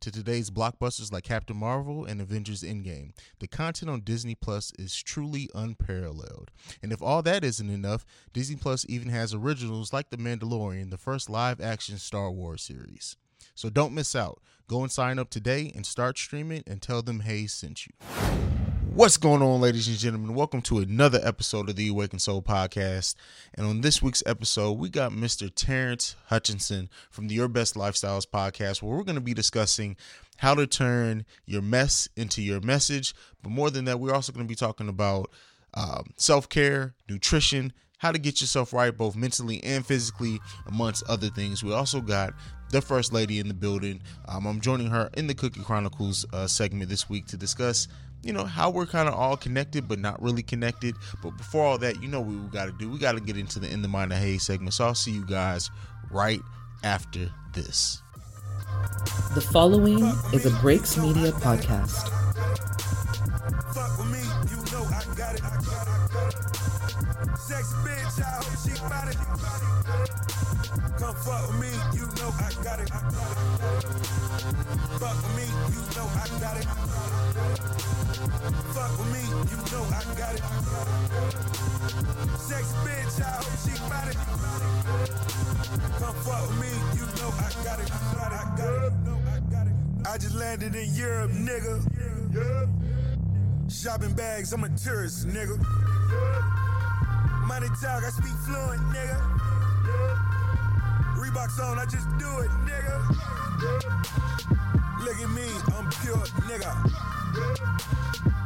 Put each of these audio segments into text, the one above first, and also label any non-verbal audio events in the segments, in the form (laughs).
to today's blockbusters like Captain Marvel and Avengers Endgame. The content on Disney Plus is truly unparalleled. And if all that isn't enough, Disney Plus even has originals like The Mandalorian, the first live action Star Wars series. So don't miss out. Go and sign up today and start streaming and tell them Haize sent you. What's going on, ladies and gentlemen? Welcome to another episode of the Awakened Soul podcast. And on this week's episode, we got Mr. Terrance Hutchinson from the Your Best Lifestyles podcast, where we're going to be discussing how to turn your mess into your message. But more than that, we're also going to be talking about um, self care, nutrition, how to get yourself right, both mentally and physically, amongst other things. We also got the first lady in the building. Um, I'm joining her in the Cookie Chronicles uh, segment this week to discuss you know how we're kind of all connected but not really connected. But before all that you know what we got to do? We got to get into the in the mind of hay segment. So i'll see you guys right after this. The following is a breaks media podcast. Sex bitch, I hope she got it. Come fuck with me, you know I got it. Fuck with me, you know I got it. Fuck with me, you know I got it. Sex bitch, I hope she got it. Come fuck with me, you know I got it. I got it. I just landed in Europe, nigga. Shopping bags, I'm a tourist, nigga. Money talk, I speak fluent, nigga. Reeboks on, I just do it, nigga. Look at me, I'm pure, nigga.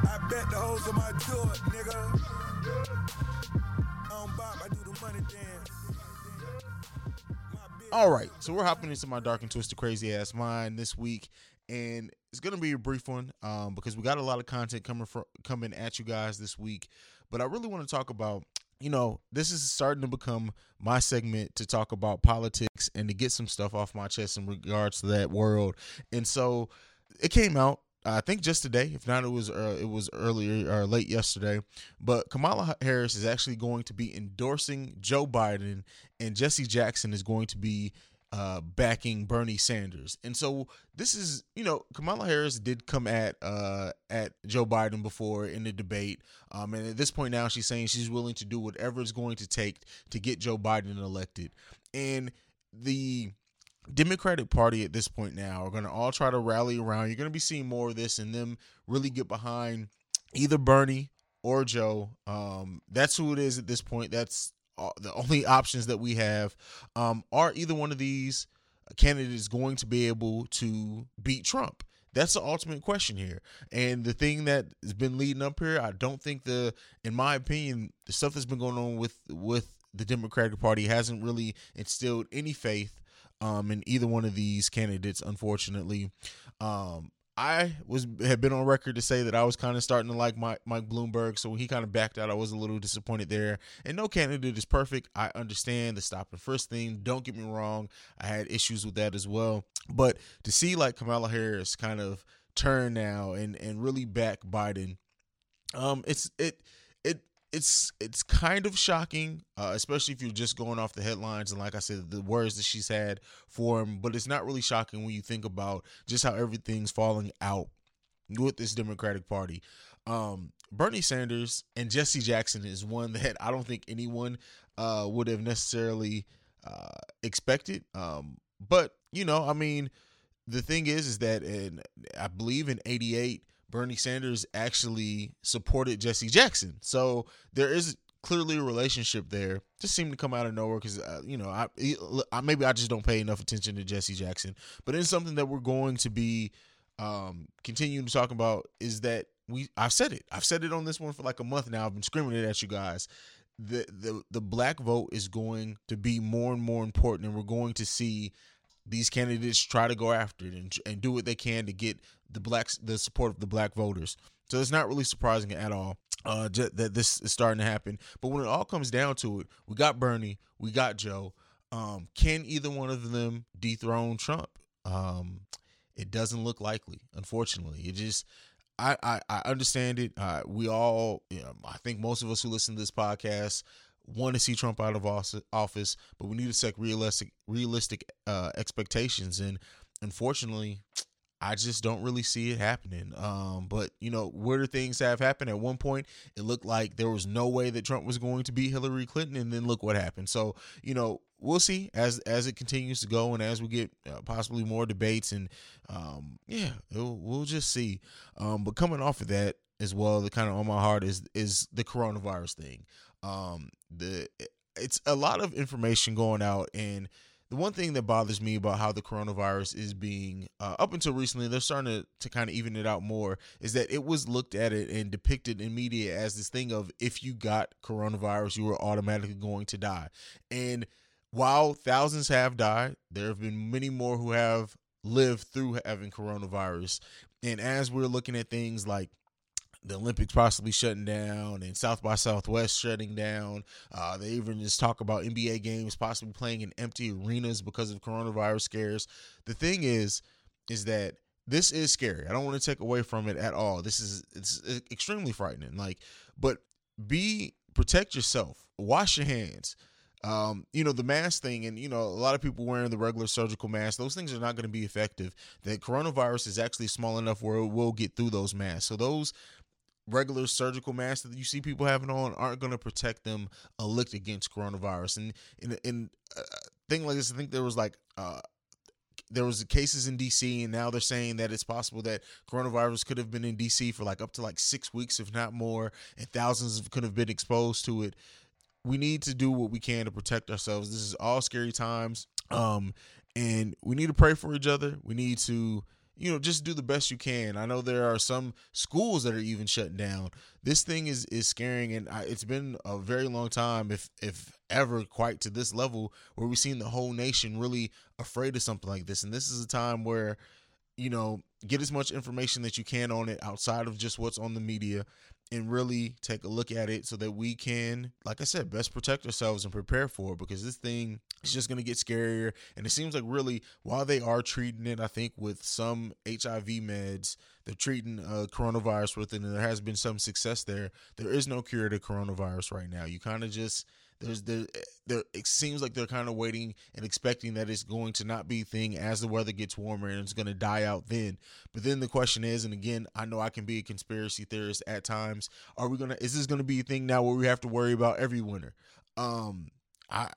I bet the hoes on my tour, nigga. On Bob, I do the money dance. All right, so we're hopping into my dark and twisted crazy ass mind this week, and it's gonna be a brief one um, because we got a lot of content coming from coming at you guys this week. But I really want to talk about you know, this is starting to become my segment to talk about politics and to get some stuff off my chest in regards to that world. And so it came out I think just today, if not, it was uh, it was earlier or late yesterday. But Kamala Harris is actually going to be endorsing Joe Biden, and Jesse Jackson is going to be uh, backing Bernie Sanders. And so this is, you know, Kamala Harris did come at uh, at Joe Biden before in the debate, um, and at this point now she's saying she's willing to do whatever it's going to take to get Joe Biden elected. And the Democratic Party at this point now are going to all try to rally around. You're going to be seeing more of this and them really get behind either Bernie or Joe. Um, that's who it is at this point. That's uh, the only (laughs) options that we have. Um, are either one of these candidates going to be able to beat Trump? That's the ultimate question here. And the thing that has been leading up here, I don't think the, in my opinion, the stuff that's been going on with with the Democratic Party hasn't really instilled any faith um, in either one of these candidates. Unfortunately, um, I was had been on record to say that I was kind of starting to like Mike, Mike Bloomberg. So he kind of backed out, I was a little disappointed there. And no candidate is perfect. I understand the stop and frisk thing. Don't get me wrong. I had issues with that as well. But to see like Kamala Harris kind of turn now and and really back Biden, um, it's it it it's it's kind of shocking, uh, especially if you're just going off the headlines and like I said, the words that she's had for him. But it's not really shocking when you think about just how everything's falling out with this Democratic Party. Um, Bernie Sanders and Jesse Jackson is one that I don't think anyone uh, would have necessarily uh, expected. Um, but you know, I mean, the thing is, is that in I believe in '88 Bernie Sanders actually supported Jesse Jackson. So there is clearly a relationship there. Just seemed to come out of nowhere because uh, you know I, I maybe I just don't pay enough attention to Jesse Jackson. But it's something that we're going to be um, continuing to talk about is that we I've said it. I've said it on this one for like a month now. I've been screaming it at you guys. The the the black vote is going to be more and more important, and we're going to see these candidates try to go after it and, and do what they can to get the blacks the support of the black voters. So it's not really surprising at all uh, that this is starting to happen. But when it all comes down to it, we got Bernie, we got Joe. Um, can either one of them dethrone Trump? Um, it doesn't look likely, unfortunately. It just I, I, understand it. Uh, we all, you know, I think most of us who listen to this podcast want to see Trump out of office, but we need to set realistic realistic uh, expectations. And unfortunately, I just don't really see it happening. Um, but you know, where things have happened? At one point, it looked like there was no way that Trump was going to beat Hillary Clinton, and then look what happened. So you know, we'll see as as it continues to go, and as we get uh, possibly more debates, and um, yeah, we'll just see. Um, but coming off of that as well, the kind of on my heart is is the coronavirus thing. Um, the it's a lot of information going out and the one thing that bothers me about how the coronavirus is being uh, up until recently they're starting to, to kind of even it out more is that it was looked at it and depicted in media as this thing of if you got coronavirus you were automatically going to die. And while thousands have died there have been many more who have lived through having coronavirus. And as we're looking at things like the Olympics possibly shutting down and South by Southwest shutting down. Uh, they even just talk about NBA games possibly playing in empty arenas because of coronavirus scares. The thing is, is that this is scary. I don't want to take away from it at all. This is it's extremely frightening. Like, but be protect yourself. Wash your hands. Um, you know, the mask thing, and you know, a lot of people wearing the regular surgical mask, those things are not going to be effective. The coronavirus is actually small enough where it will get through those masks. So those regular surgical masks that you see people having on aren't going to protect them a lick against coronavirus. And in in a thing like this, I think there was like uh, there was cases in DC, and now they're saying that it's possible that coronavirus could have been in DC for like up to like six weeks, if not more, and thousands could have been exposed to it. We need to do what we can to protect ourselves. This is all scary times, um, and we need to pray for each other. We need to you know just do the best you can. I know there are some schools that are even shut down. This thing is is scaring and I, it's been a very long time if if ever quite to this level where we've seen the whole nation really afraid of something like this. And this is a time where you know get as much information that you can on it outside of just what's on the media and really take a look at it so that we can, like I said, best protect ourselves and prepare for it because this thing is just going to get scarier. And it seems like really, while they are treating it, I think with some HIV meds, they're treating uh, coronavirus with it, and there has been some success there. There is no cure to coronavirus right now. You kind of just there's there there it seems like they're kind of waiting and expecting that it's going to not be thing as the weather gets warmer and it's going to die out then. But then the question is, and again, I know I can be a conspiracy theorist at times. Are we gonna? Is this going to be a thing now where we have to worry about every winter? Um, I.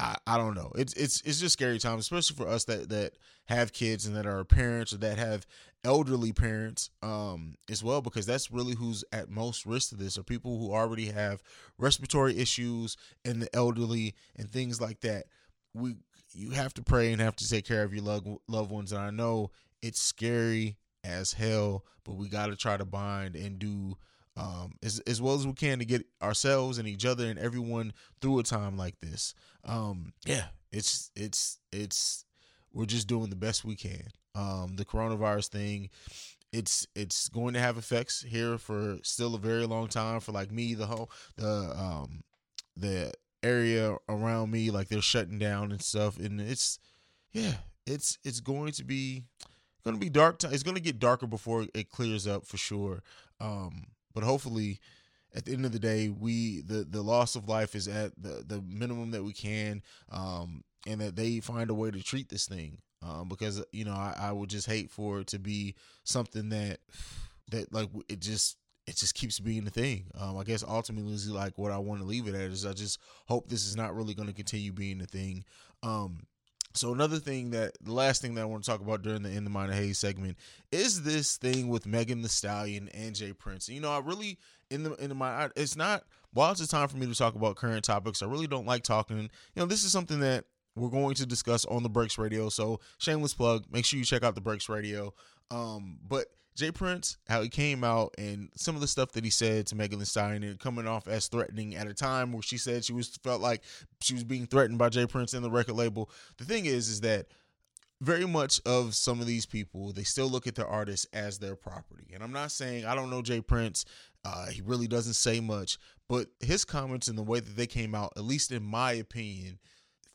I, I don't know. It's it's it's just scary times, especially for us that that have kids and that are parents or that have elderly parents um, as well, because that's really who's at most risk to this are people who already have respiratory issues and the elderly and things like that. We you have to pray and have to take care of your loved loved ones, and I know it's scary as hell, but we got to try to bind and do um, as as well as we can to get ourselves and each other and everyone through a time like this. Um, yeah, it's it's it's we're just doing the best we can. Um, the coronavirus thing, it's it's going to have effects here for still a very long time. For like me, the whole the um the area around me, like they're shutting down and stuff, and it's yeah, it's it's going to be going to be dark. T- it's going to get darker before it clears up for sure. Um, but hopefully, at the end of the day, we the the loss of life is at the the minimum that we can, um, and that they find a way to treat this thing. Um, because you know, I, I would just hate for it to be something that that like it just it just keeps being a thing. Um, I guess ultimately like what I want to leave it at is I just hope this is not really going to continue being a thing. Um, so another thing that the last thing that I want to talk about during the In the Mind of segment is this thing with Megan Thee Stallion and J. Prince. You know, I really in the in my it's not while it's time for me to talk about current topics, I really don't like talking. You know, this is something that we're going to discuss on the Breaks Radio. So shameless plug. Make sure you check out the Breaks Radio. Um, but J. Prince, how he came out and some of the stuff that he said to Megan Thee Stallion and coming off as threatening at a time where she said she was felt like she was being threatened by J. Prince and the record label. The thing is, is that very much of some of these people, they still look at their artists as their property. And I'm not saying I don't know J. Prince. Uh, he really doesn't say much, but his comments and the way that they came out, at least in my opinion,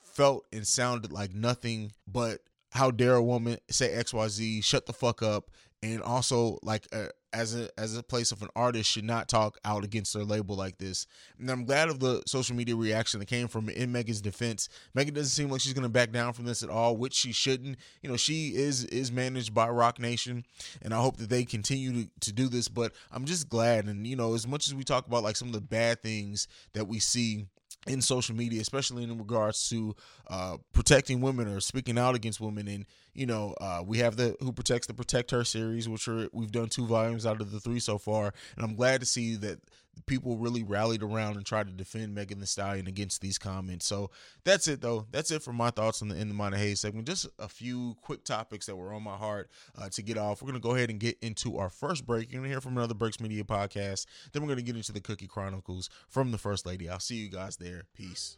felt and sounded like nothing but how dare a woman say XYZ, shut the fuck up, and also like uh, as a as a place of an artist should not talk out against their label like this. And I'm glad of the social media reaction that came from in Megan's defense. Megan doesn't seem like she's going to back down from this at all, which she shouldn't. You know, she is is managed by Roc Nation, and I hope that they continue to, to do this. But I'm just glad, and you know, as much as we talk about like some of the bad things that we see in social media, especially in regards to uh, protecting women or speaking out against women. And you know, uh, we have the Who Protects the Protect Her series, which are we've done two volumes out of the three so far, and I'm glad to see that people really rallied around and tried to defend Megan Thee Stallion against these comments. So that's it, though. That's it for my thoughts on the In the Mind of Haize segment. Just a few quick topics that were on my heart uh, to get off. We're to go ahead and get into our first break. You're to hear from another Breaks Media podcast. Then we're to get into the Cookie Chronicles from the First Lady. I'll see you guys there. Peace.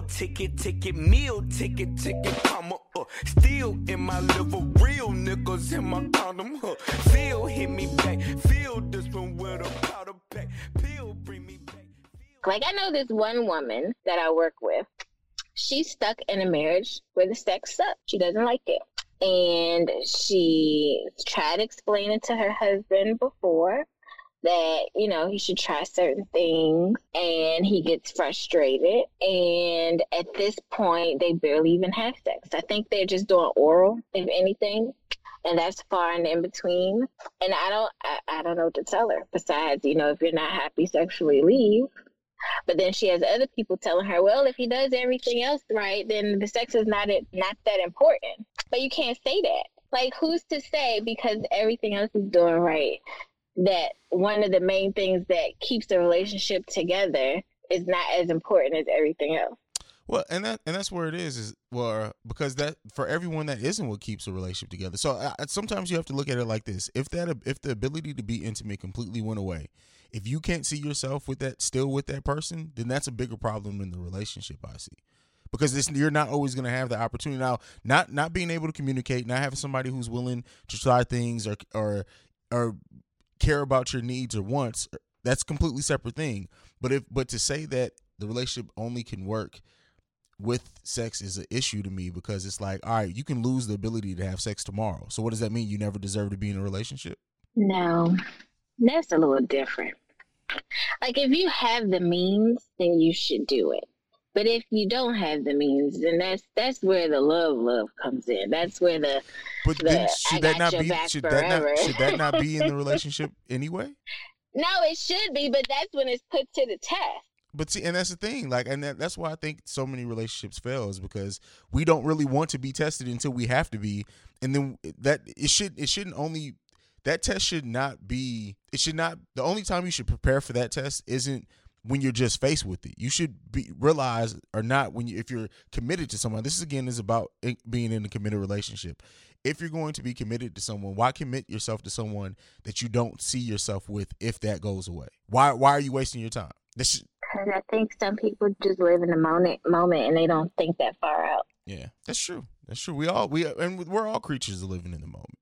Meal ticket, ticket, meal ticket, ticket, comma, uh. Still in my liver, real niggas in my condom, huh. Feel hit me back, feel this one with a powder pack. Pill bring me back. Like I know this one woman that I work with. She's stuck in a marriage where the sex sucks. She doesn't like it. And she tried explaining to her husband before that, you know, he should try certain things and he gets frustrated. And at this point, they barely even have sex. I think they're just doing oral, if anything. And that's far and in between. And I don't I, I don't know what to tell her. Besides, you know, if you're not happy sexually, leave. But then she has other people telling her, well, if he does everything else right, then the sex is not it, not that important. But you can't say that. Like, who's to say because everything else is doing right that one of the main things that keeps the relationship together is not as important as everything else? Well, and that and that's where it is is well because that for everyone that isn't what keeps a relationship together. So uh, sometimes you have to look at it like this: if that if the ability to be intimate completely went away, if you can't see yourself with that still with that person, then that's a bigger problem in the relationship. I see because this, you're not always going to have the opportunity now. Not not being able to communicate, not having somebody who's willing to try things or or or care about your needs or wants. That's completely separate thing. But if but to say that the relationship only can work with sex is an issue to me because it's like, all right, you can lose the ability to have sex tomorrow. So what does that mean? You never deserve to be in a relationship? No, that's a little different. Like, if you have the means, then you should do it. But if you don't have the means, then that's that's where the love love comes in. That's where the But the then should that not be should that not should that not be in the (laughs) relationship anyway? no, it should be, but that's when it's put to the test. But see, and that's the thing, like, and that, that's why I think so many relationships fail is because we don't really want to be tested until we have to be, and then that it should it shouldn't only that test should not be it should not the only time you should prepare for that test isn't when you're just faced with it. You should be realize or not when you if you're committed to someone. This is again is about being in a committed relationship. If you're going to be committed to someone, why commit yourself to someone that you don't see yourself with if that goes away? Why why are you wasting your time? Because I think some people just live in the moment, moment, and they don't think that far out. Yeah, that's true. That's true. We all we and we're all creatures living in the moment.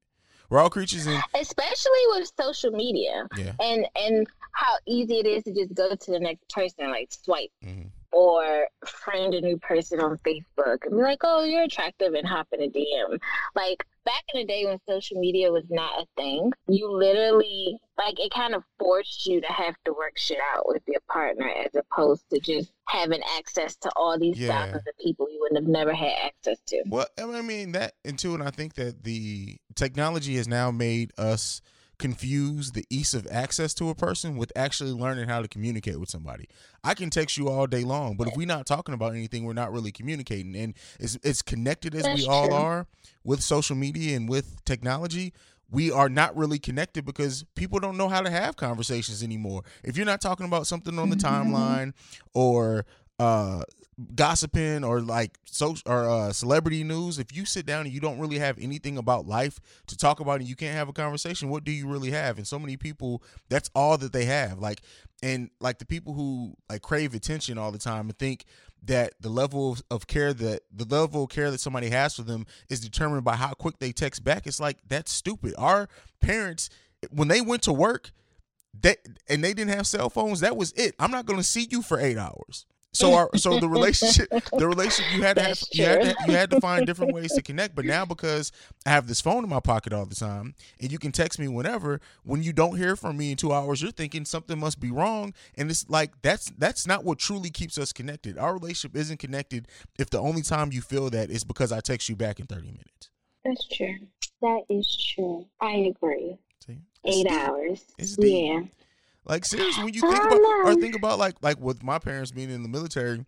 We're all creatures in Especially with social media yeah. and and how easy it is to just go to the next person, like swipe hmm or or friend a new person on Facebook and be like, oh, you're attractive and hop in a DM. Like back in the day when social media was not a thing, you literally, like, it kind of forced you to have to work shit out with your partner as opposed to just having access to all these Yeah. thousands of people you wouldn't have never had access to. Well, I mean that and too, and I think that the technology has now made us confuse the ease of access to a person with actually learning how to communicate with somebody. I can text you all day long, but if we're not talking about anything, we're not really communicating. And it's it's connected as That's we all true. are with social media and with technology. We are not really connected because people don't know how to have conversations anymore. If you're not talking about something on the timeline or uh gossiping or like so or uh, celebrity news if you sit down and you don't really have anything about life to talk about and you can't have a conversation what do you really have? And so many people that's all that they have. Like and like the people who like crave attention all the time and think that the level of, of care that the level of care that somebody has for them is determined by how quick they text back it's like that's stupid. Our parents when they went to work they and they didn't have cell phones that was it. I'm not going to see you for eight hours so our (laughs) so the relationship the relationship you had to have you had to, you had to find different ways to connect but now because i have this phone in my pocket all the time and you can text me whenever when you don't hear from me in two hours you're thinking something must be wrong and it's like that's that's not what truly keeps us connected our relationship isn't connected if the only time you feel that is because i text you back in 30 minutes That's true. That is true. I agree. See? Eight deep. hours. It's deep. yeah. Like seriously, when you think about or think about like like with my parents being in the military,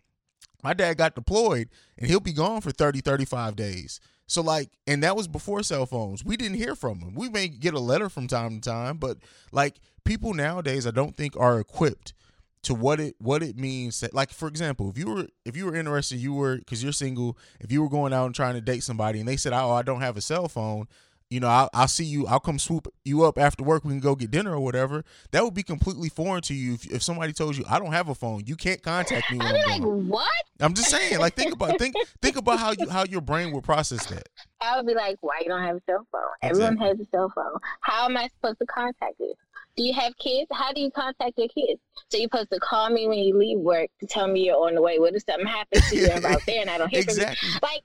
my dad got deployed and he'll be gone for 30 35 days. So like and that was before cell phones. We didn't hear from him. We may get a letter from time to time, but like people nowadays I don't think are equipped to what it what it means that like for example if you were if you were interested you were because you're single if you were going out and trying to date somebody and they said oh i don't have a cell phone you know I'll, I'll see you i'll come swoop you up after work we can go get dinner or whatever that would be completely foreign to you if, if somebody told you i don't have a phone you can't contact me when I'd be i'm like, gone what? i'm just saying like think about think think about how you how your brain would process that (laughs) I would be like, why you don't have a cell phone? Everyone has a cell phone. How am I supposed to contact you? Do you have kids? How do you contact your kids? So you're supposed to call me when you leave work to tell me you're on the way. What if something happens to you and I'm out there and I don't hear exactly from you? Like,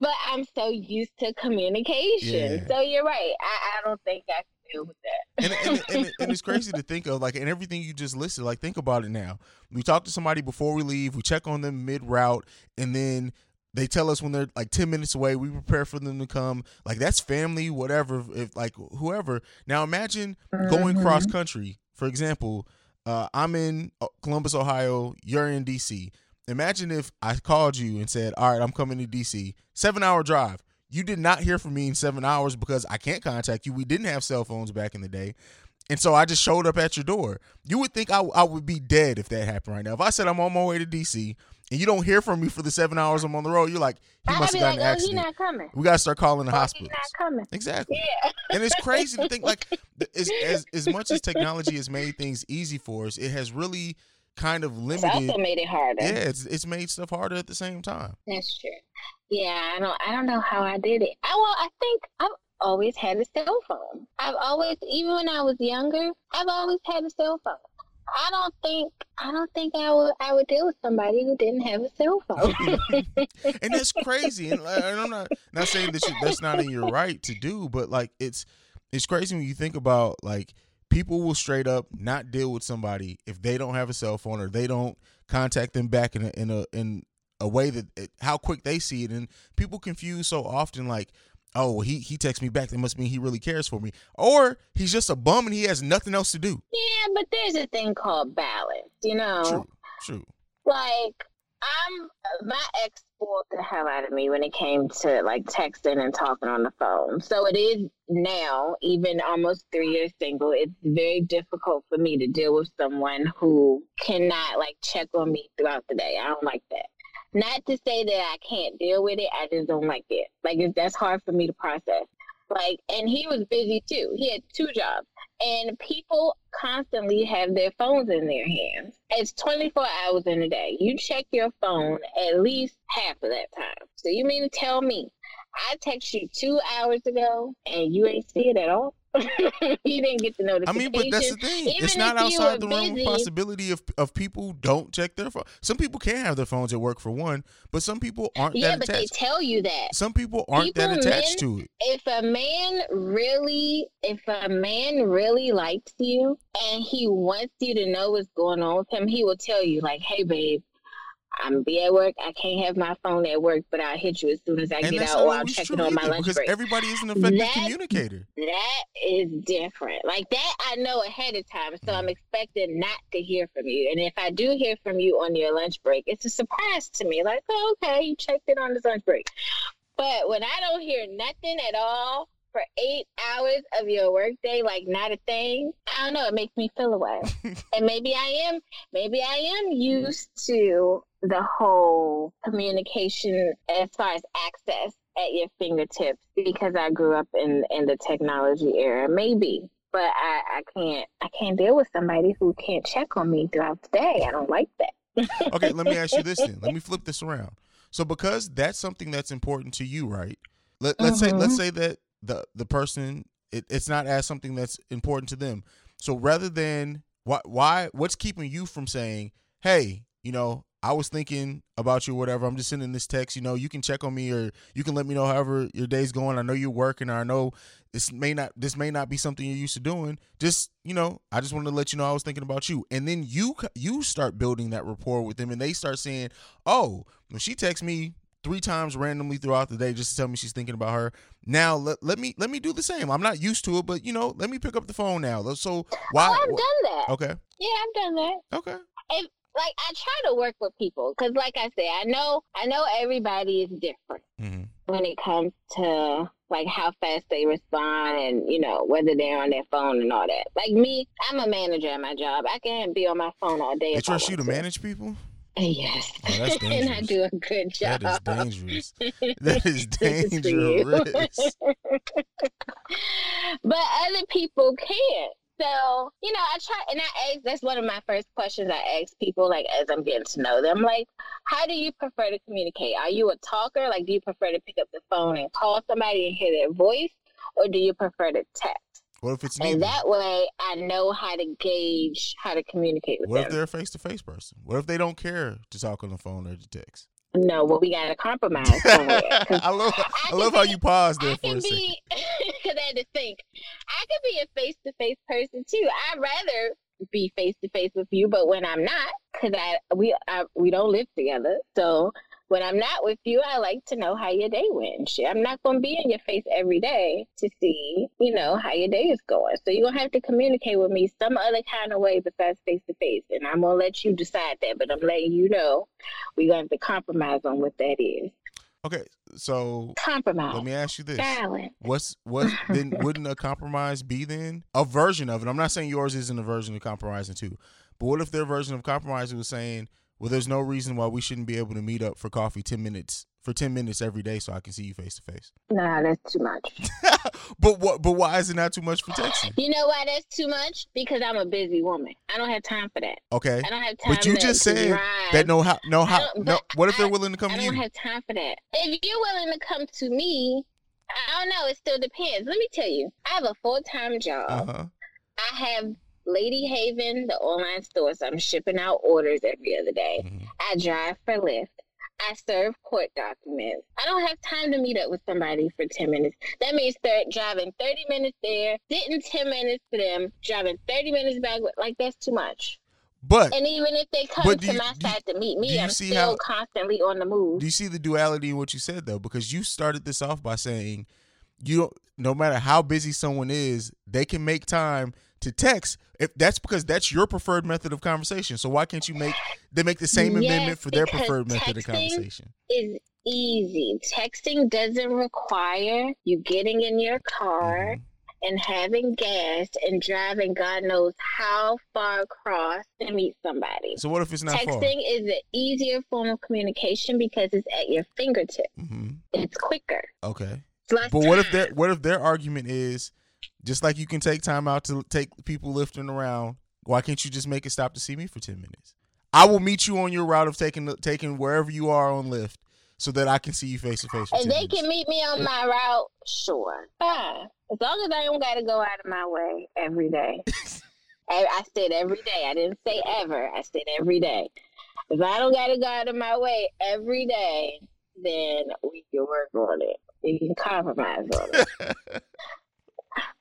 but I'm so used to communication. Yeah. So you're right. I, I don't think I can deal with that. and, and, and, and it's crazy to (laughs) think of like and everything you just listed like think about it now we talk to somebody before we leave we check on them mid route and then they tell us when they're like 10 minutes away we prepare for them to come like that's family whatever if like whoever now imagine going cross country for example uh, i'm in uh, columbus ohio you're in dc imagine if i called you and said all right i'm coming to dc seven hour drive you did not hear from me in seven hours because I can't contact you. We didn't have cell phones back in the day. And so I just showed up at your door. You would think I, I would be dead if that happened right now. If I said I'm on my way to DC and you don't hear from me for the seven hours I'm on the road, you're like, he must have gotten like, an oh, accident. not coming. We got to start calling the Oh, he's hospitals. not coming. Exactly. Yeah. And it's crazy to think like (laughs) as, as as much as technology has made things easy for us, it has really kind of It's limited. also made it harder. Yeah, it's it's made stuff harder at the same time. That's true. Yeah, I don't I don't know how I did it. I well, I think I've always had a cell phone. I've always even when I was younger, I've always had a cell phone. I don't think I don't think I would I would deal with somebody who didn't have a cell phone. (laughs) and that's (laughs) crazy. And, like, and I'm not not saying that you, that's not in your right to do, but like it's it's crazy when you think about like people will straight up not deal with somebody if they don't have a cell phone or they don't contact them back in a in a in a way that it, how quick they see it, and people confuse so often like. Oh, he he texts me back. That must mean he really cares for me, or he's just a bum and he has nothing else to do. yeah, but there's a thing called balance, you know. True, true. like I'm my ex spoiled the hell out of me when it came to like texting and talking on the phone. So it is now, even almost three years single, it's very difficult for me to deal with someone who cannot like check on me throughout the day. I don't like that. Not to say that I can't deal with it, I just don't like it. Like that's hard for me to process. Like, and he was busy too. He had two jobs and people constantly have their phones in their hands. It's 24 hours in a day. You check your phone at least half of that time. So you mean to tell me I text you two hours ago and you ain't see it at all? (laughs) you didn't get to know the I mean, but that's the thing. Even it's not outside the realm of possibility of of people don't check their phone. Some people can have their phones at work for one, but some people aren't Yeah, that but they tell you that. some people aren't that attached men- to it. if a man really if a man really likes you and he wants you to know what's going on with him he will tell you like hey babe i'm be at work i can't have my phone at work but i'll hit you as soon as i And get out or i'll check it on my lunch because break. everybody is an effective That- communicator. that is different. Like that i know ahead of time so i'm expecting not to hear from you. And if i do hear from you on your lunch break it's a surprise to me like oh, okay you checked it on his lunch break. But when I don't hear nothing at all for eight hours of your workday, like not a thing, I don't know. It makes me feel away. (laughs) and maybe I am, maybe I am used to the whole communication as far as access at your fingertips because I grew up in in the technology era. Maybe. But I, I can't I can't deal with somebody who can't check on me throughout the day. I don't like that. (laughs) okay, let me ask you this then. Let me flip this around. So because that's something that's important to you, right? Let, let's say let's mm-hmm. say that the the person it, it's not as something that's important to them. So rather than why why what's keeping you from saying, "Hey, you know, I was thinking about you whatever. I'm just sending this text, you know, you can check on me or you can let me know however your day's going. I know you're working or I know this may not this may not be something you're used to doing. Just, you know, I just wanted to let you know I was thinking about you. And then you you start building that rapport with them and they start saying, "Oh, when she texts me three times randomly throughout the day just to tell me she's thinking about her. Now let, let me let me do the same. I'm not used to it, but you know, let me pick up the phone now. So why? oh, I've done that. okay, Yeah, I've done that. okay. if like I try to work with people because, like I said, I know I know everybody is different mm-hmm. when it comes to like how fast they respond and you know whether they're on their phone and all that. Like me, I'm a manager at my job. I can't be on my phone all day. They trust you to manage people. Yes, Oh, that's (laughs) and I do a good job. That is dangerous. (laughs) That is This is for you. dangerous. (laughs) but other people can't. So, you know, I try and I ask that's one of my first questions I ask people like as I'm getting to know them. Like, how do you prefer to communicate? Are you a talker? Like do you prefer to pick up the phone and call somebody and hear their voice? Or do you prefer to text? What if it's And neither? that way I know how to gauge how to communicate with them. What if they're a face to face person? What if they don't care to talk on the phone or to text? No, well we gotta compromise somewhere. 'cause (laughs) I love (laughs) I, can love how be- you paused there I for can a second. (laughs) be because I had to think. I could be a face to face person too. I'd rather be face to face with you, but when I'm not, because I we I, we don't live together, so when I'm not with you, I like to know how your day went. and Shit, I'm not gonna be in your face every day to see, you know, how your day is going. So you're gonna have to communicate with me some other kind of way besides face to face, and I'm gonna let you decide that. But I'm letting you know we're gonna have to compromise on what that is. Okay, so Compromise. let me ask you this. Silent. What's what (laughs) then wouldn't a compromise be then? A version of it. I'm not saying yours isn't a version of compromising too. But what if their version of compromising was saying, Well, there's no reason why we shouldn't be able to meet up for coffee ten minutes for ten minutes every day so I can see you face to face. Nah, that's too much. (laughs) But what but why is it not too much for texting? You know why that's too much? Because I'm a busy woman. I don't have time for that. Okay. I don't have time. But you just said drive. that no how no how no what if they're willing to come I to you? I don't have time for that. If you're willing to come to me, I don't know. It still depends. Let me tell you. I have a full time job. Uh-huh. I have Lady Haven, the online store, so I'm shipping out orders every other day. Mhm. I drive for Lyft. I serve court documents. I don't have time to meet up with somebody for 10 minutes. That means start driving 30 minutes there, sitting 10 minutes for them, driving 30 minutes back. Like, that's too much. But And even if they come to you- my do you- side to meet me, I'm see still how- constantly on the move. Do you see the duality in what you said though? Because you started this off by saying you don't no matter how busy someone is, they can make time to text. If that's because that's your preferred method of conversation. So why can't you make they make the same Yes, amendment for their preferred method of texting conversation? is easy. Texting doesn't require you getting in your car Mhm. and having gas and driving God knows how far across to meet somebody. So what if it's not far? Texting is an easier form of communication because it's at your fingertip. hmm It's quicker. Okay. It's But what if their what if their argument is just like you can take time out to take people lifting around, why can't you just make it stop to see me for ten minutes? I will meet you on your route of taking taking wherever you are on Lyft so that I can see you face to face for If they minutes. can meet me on my route, sure. Fine. As long as I don't got to go out of my way every day. (laughs) I, I said every day. I didn't say ever. I said every day. If I don't got to go out of my way every day, then we can work on it. We can compromise on it. (laughs)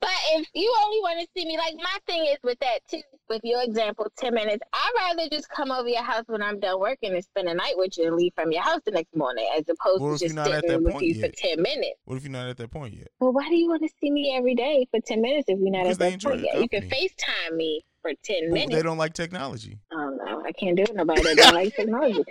But if you only want to see me, like my thing is with that too, with your example, 10 minutes, I'd rather just come over your house when I'm done working and spend a night with you and leave from your house the next morning as opposed to just sitting with you yet? for 10 minutes. What if you're not at that point yet? Well, why do you want to see me every day for 10 minutes if we're not at that point yet? You can. FaceTime me for 10 Well, minutes. they don't like technology. Oh, no, I can't do it. Nobody (laughs) that don't like technology.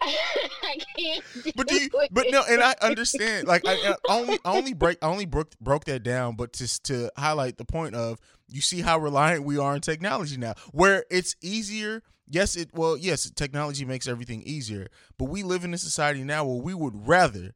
(laughs) I can't do But do you, it. but no, and I understand. Like I, I only I only break I only broke broke that down, but just to highlight the point of you see how reliant we are on technology now, where it's easier. Yes, it well, yes, technology makes everything easier, but we live in a society now where we would rather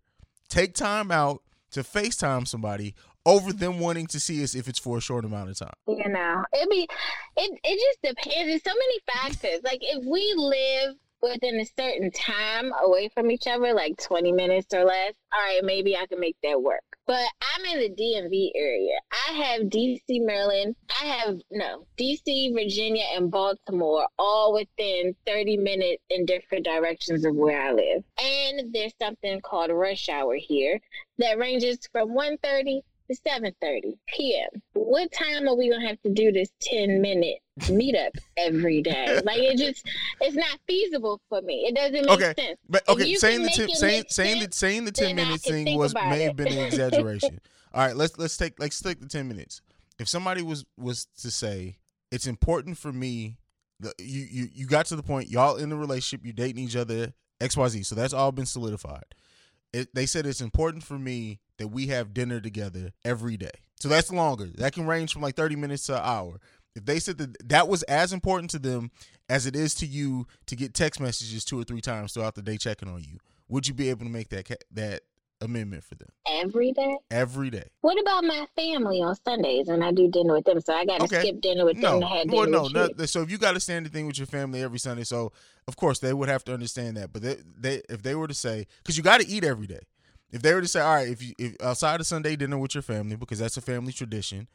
take time out to FaceTime somebody over them wanting to see us if it's for a short amount of time. You know, it be it. It just depends. There's so many factors. Like if we live within a certain time away from each other, like 20 minutes or less, all right, maybe I can make that work. But I'm in the DMV area. I have DC, Maryland. I have no DC, Virginia, and Baltimore, all within 30 minutes in different directions of where I live. And there's something called rush hour here that ranges from 1:30 to 7:30 p.m. What time are we gonna have to do this 10 minute meetup every day? (laughs) Like it just it's not feasible for me. It doesn't make Okay, sense. But okay, saying the ten, saying saying sense, the saying the ten then I minutes thing was may it. have been an exaggeration. (laughs) All right, let's let's take let's take the ten minutes. If somebody was was to say it's important for me, the, you you you got to the point y'all in the relationship, You're dating each other, X Y Z. So that's all been solidified. It, they said it's important for me that we have dinner together every day. So that's longer. That can range from like thirty minutes to an hour. If they said that that was as important to them as it is to you to get text messages two or three times throughout the day checking on you, would you be able to make that that amendment for them Every day. every day? What about my family on Sundays when I do dinner with them? So I got to Okay. skip dinner with No, them to have dinner well, no, with you. So if you got to stand the thing with your family every Sunday, so of course they would have to understand that. But they, they if they were to say, because you got to eat every day. If they were to say, all right, if you if outside of Sunday dinner with your family, because that's a family tradition,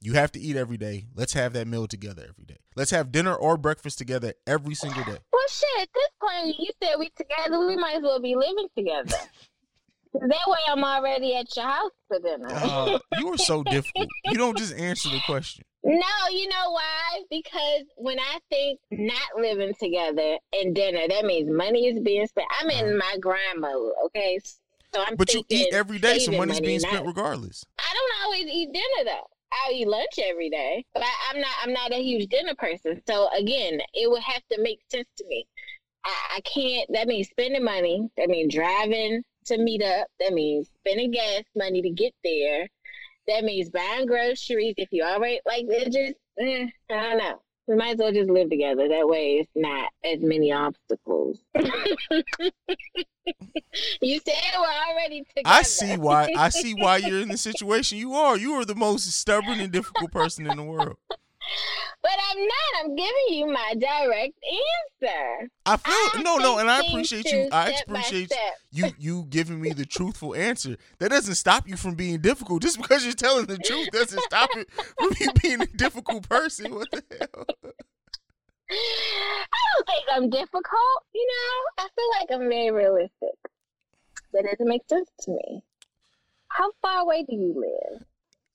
you have to eat every day. Let's have that meal together every day. Let's have dinner or breakfast together every single day. Well, shit. At this point, you said we together. We might as well be living together. (laughs) that way, I'm already at your house for dinner. Uh, you are so difficult. You don't just answer the question. No, you know why? Because when I think not living together and dinner, that means money is being spent. I'm in my grind mode, okay? So I'm But you eat every day, so money's money, being spent not- regardless. I don't always eat dinner though. I'll eat lunch every day, but I, I'm not. I'm not a huge dinner person. So again, it would have to make sense to me. I, I can't. That means spending money. That means driving to meet up. That means spending gas money to get there. That means buying groceries. If you already like, it just. Eh, I don't know. We might as well just live together. That way, it's not as many obstacles. (laughs) you said we're already together. I see why. I see why (laughs) you're in the situation you are. You are the most stubborn and difficult person in the world. But I'm not. I'm giving you my direct answer. I feel I no, no, and I appreciate you. I appreciate you you giving me the truthful answer. That doesn't stop you from being difficult. Just because you're telling the truth doesn't stop it from you being a difficult person. What the hell? I don't think I'm difficult. You know, I feel like I'm very realistic. That doesn't make sense to me. How far away do you live?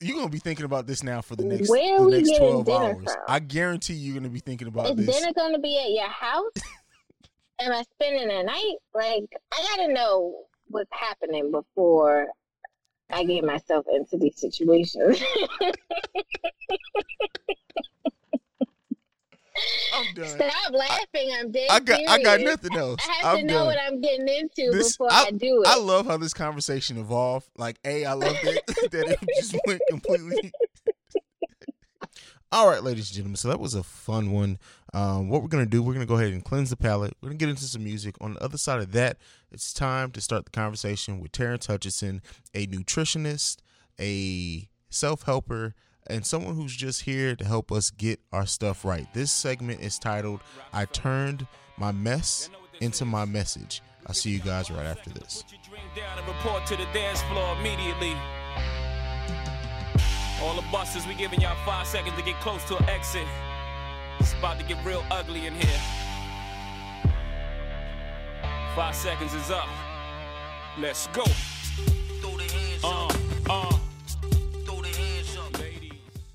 You're gonna be thinking about this now for the next Where the next twelve dinner hours. from? I guarantee you're gonna be thinking about Is this. dinner going to be at your house? (laughs) Am I spending a night? Like, I got to know what's happening before I get myself into these situations. (laughs) I'm done. Stop laughing. I'm dead I got I got nothing else. I have I'm to know done. what I'm getting into This- before I, do it. I love how this conversation evolved. Like, A, I love that, (laughs) that it just went completely. (laughs) All right, ladies and gentlemen. So that was a fun one. Um, what we're going to do, we're going to go ahead and cleanse the palate. We're going to get into some music. On the other side of that, it's time to start the conversation with Terrance Hutchinson, a nutritionist, a self helper, and someone who's just here to help us get our stuff right. This segment is titled I Turned My Mess into My Message. I'll see you guys right after this. All the buses, we giving y'all five seconds to get close to an exit. It's about to get real ugly in here. Five seconds is up. Let's go.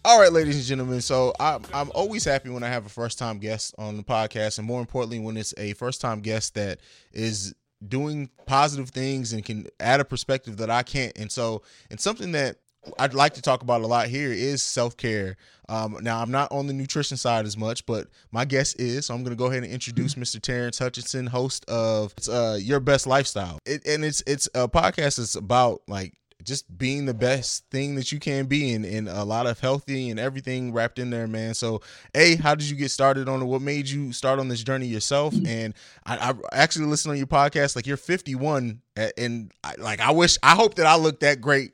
All right, ladies and gentlemen. So I'm I'm always happy when I have a first time guest on the podcast, and more importantly, when it's a first time guest that is doing positive things and can add a perspective that I can't. And so, and something that I'd like to talk about a lot here is self care. Um, now, I'm not on the nutrition side as much, but my guest is. So I'm going to go ahead and introduce Mr. Terrance Hutchinson, host of uh, Your Best Lifestyle. It, and it's it's a podcast that's about like just being the best thing that you can be and, and a lot of healthy and everything wrapped in there, man. So, A, how did you get started on it? What made you start on this journey yourself? And I, I actually listened on your podcast, like you're 51 and I, like, I wish, I hope that I look that great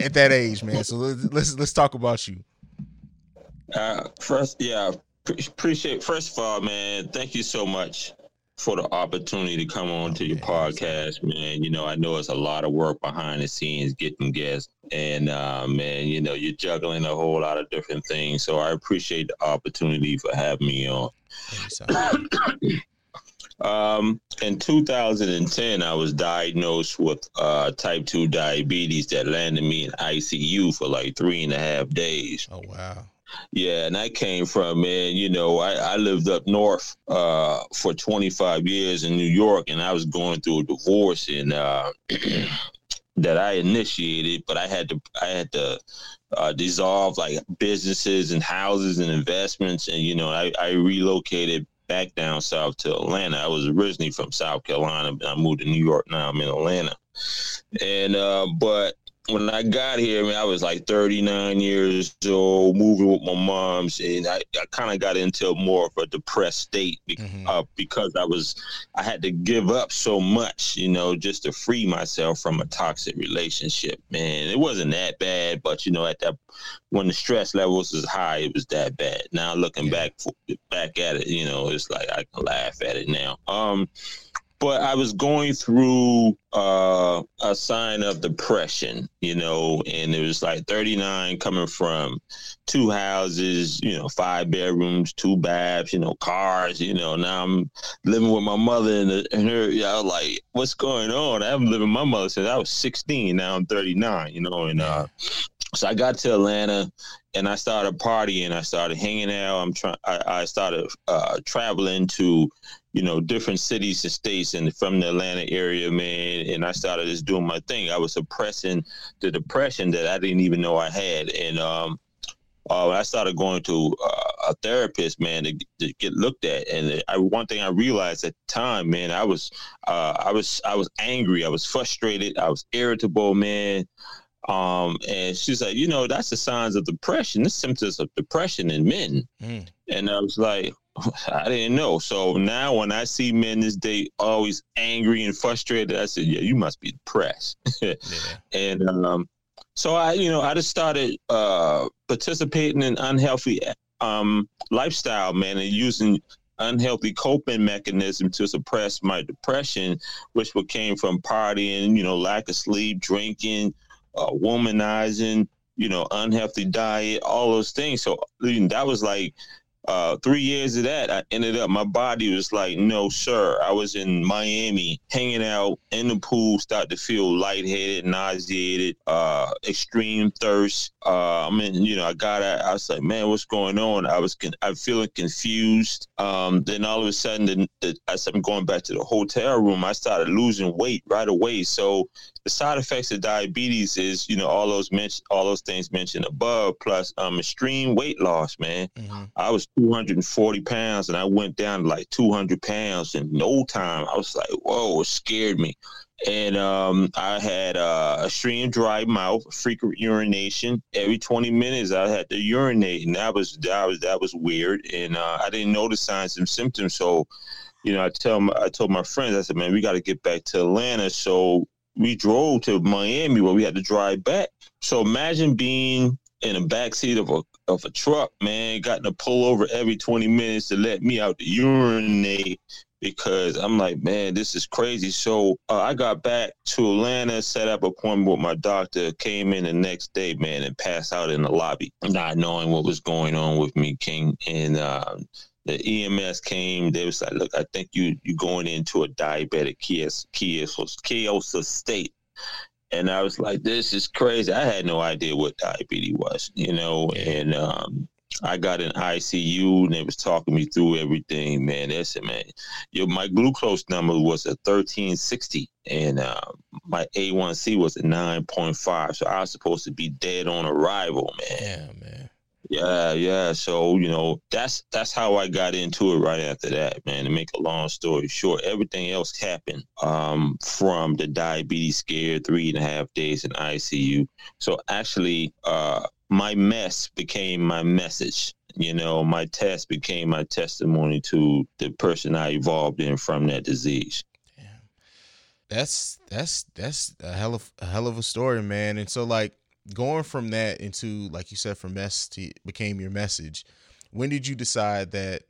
at that age, man. So let's, let's, talk about you. Uh, first, yeah, appreciate, first of all, man, thank you so much for the opportunity to come on to your podcast, man. You know, I know it's a lot of work behind the scenes getting guests, and uh, man, you know, you're juggling a whole lot of different things. So I appreciate the opportunity for having me on. (coughs) um, in 2010, I was diagnosed with uh, type 2 diabetes that landed me in ICU for like three and a half days. Oh, wow. Yeah, and I came from man. You know, I, I lived up north uh, for 25 years in New York, and I was going through a divorce and uh, (clears throat) that I initiated, but I had to I had to uh, dissolve like businesses and houses and investments, and you know, I, I relocated back down south to Atlanta. I was originally from South Carolina, but I moved to New York. Now I'm in Atlanta, and uh, but when I got here, I mean, I was like 39 years old, moving with my mom's, and I, I kind of got into more of a depressed state be- mm-hmm. uh, because I was, I had to give up so much, you know, just to free myself from a toxic relationship. Man, it wasn't that bad, but you know, at that when the stress levels was high, it was that bad. Now looking yeah. back back at it, you know, it's like I can laugh at it now. Um, but I was going through uh, a sign of depression, you know, and it was like 39 coming from two houses, you know, five bedrooms, two baths, you know, cars, you know. Now I'm living with my mother and, and her, I was like, what's going on? I haven't lived with my mother since I was 16. Now I'm 39, you know, and uh, so I got to Atlanta and I started partying. I started hanging out. I'm trying. I started uh, traveling to you know, different cities and states and from the Atlanta area, man. And I started just doing my thing. I was suppressing the depression that I didn't even know I had. And um, uh, I started going to uh, a therapist, man, to, to, get looked at. And I, one thing I realized at the time, man, I was, uh, I was, I was angry. I was frustrated. I was irritable, man. Um, and she's like, you know, that's the signs of depression. The symptoms of depression in men. Mm. And I was like, (laughs) I didn't know. So now when I see men this day always angry and frustrated, I said, yeah, you must be depressed. (laughs) yeah. And um, so I, you know, I just started uh, participating in unhealthy um, lifestyle, man, and using unhealthy coping mechanism to suppress my depression, which came from partying, you know, lack of sleep, drinking, uh, womanizing, you know, unhealthy diet, all those things. So that was like uh, three years of that, I ended up, my body was like, no, sir. I was in Miami hanging out in the pool, started to feel lightheaded, nauseated, uh, extreme thirst. Uh, I mean, you know, I got out, I was like, man, what's going on? I was, con- I'm feeling confused. Um, then all of a sudden, the, the, as I'm going back to the hotel room, I started losing weight right away. So the side effects of diabetes is, you know, all those mentioned, all those things mentioned above, plus um, extreme weight loss, man. Mm-hmm. I was 240 pounds and I went down to like 200 pounds in no time. I was like, whoa, it scared me. And um, I had uh, a extreme dry mouth, frequent urination. Every 20 minutes, I had to urinate, and that was that was that was weird. And uh, I didn't know the signs and symptoms. So, you know, I tell my, I told my friends, I said, man, we got to get back to Atlanta. So we drove to Miami, where we had to drive back. So imagine being in the backseat of a of a truck, man, got to pull over every 20 minutes to let me out to urinate because I'm like, man, this is crazy. So uh, I got back to Atlanta, set up appointment with my doctor, came in the next day, man, and passed out in the lobby, not knowing what was going on with me. Came and uh, the EMS came. They was like, look, I think you you going into a diabetic chaos chaos chaos state. And I was like, this is crazy. I had no idea what diabetes was, you know, and um, I got in ICU and they was talking me through everything, man. They said, man, your my glucose number was a 1360 and uh, my A1C was a 9.5. So I was supposed to be dead on arrival, man. Yeah, man. Yeah, yeah. So, you know, that's that's how I got into it right after that, man. To make a long story short, everything else happened um, from the diabetes scare, three and a half days in ICU. So actually, uh, my mess became my message. You know, my test became my testimony to the person I evolved in from that disease. Damn. That's that's that's a hell of a hell of a story, man. And so like going from that into like you said from mess to became your message. When did you decide that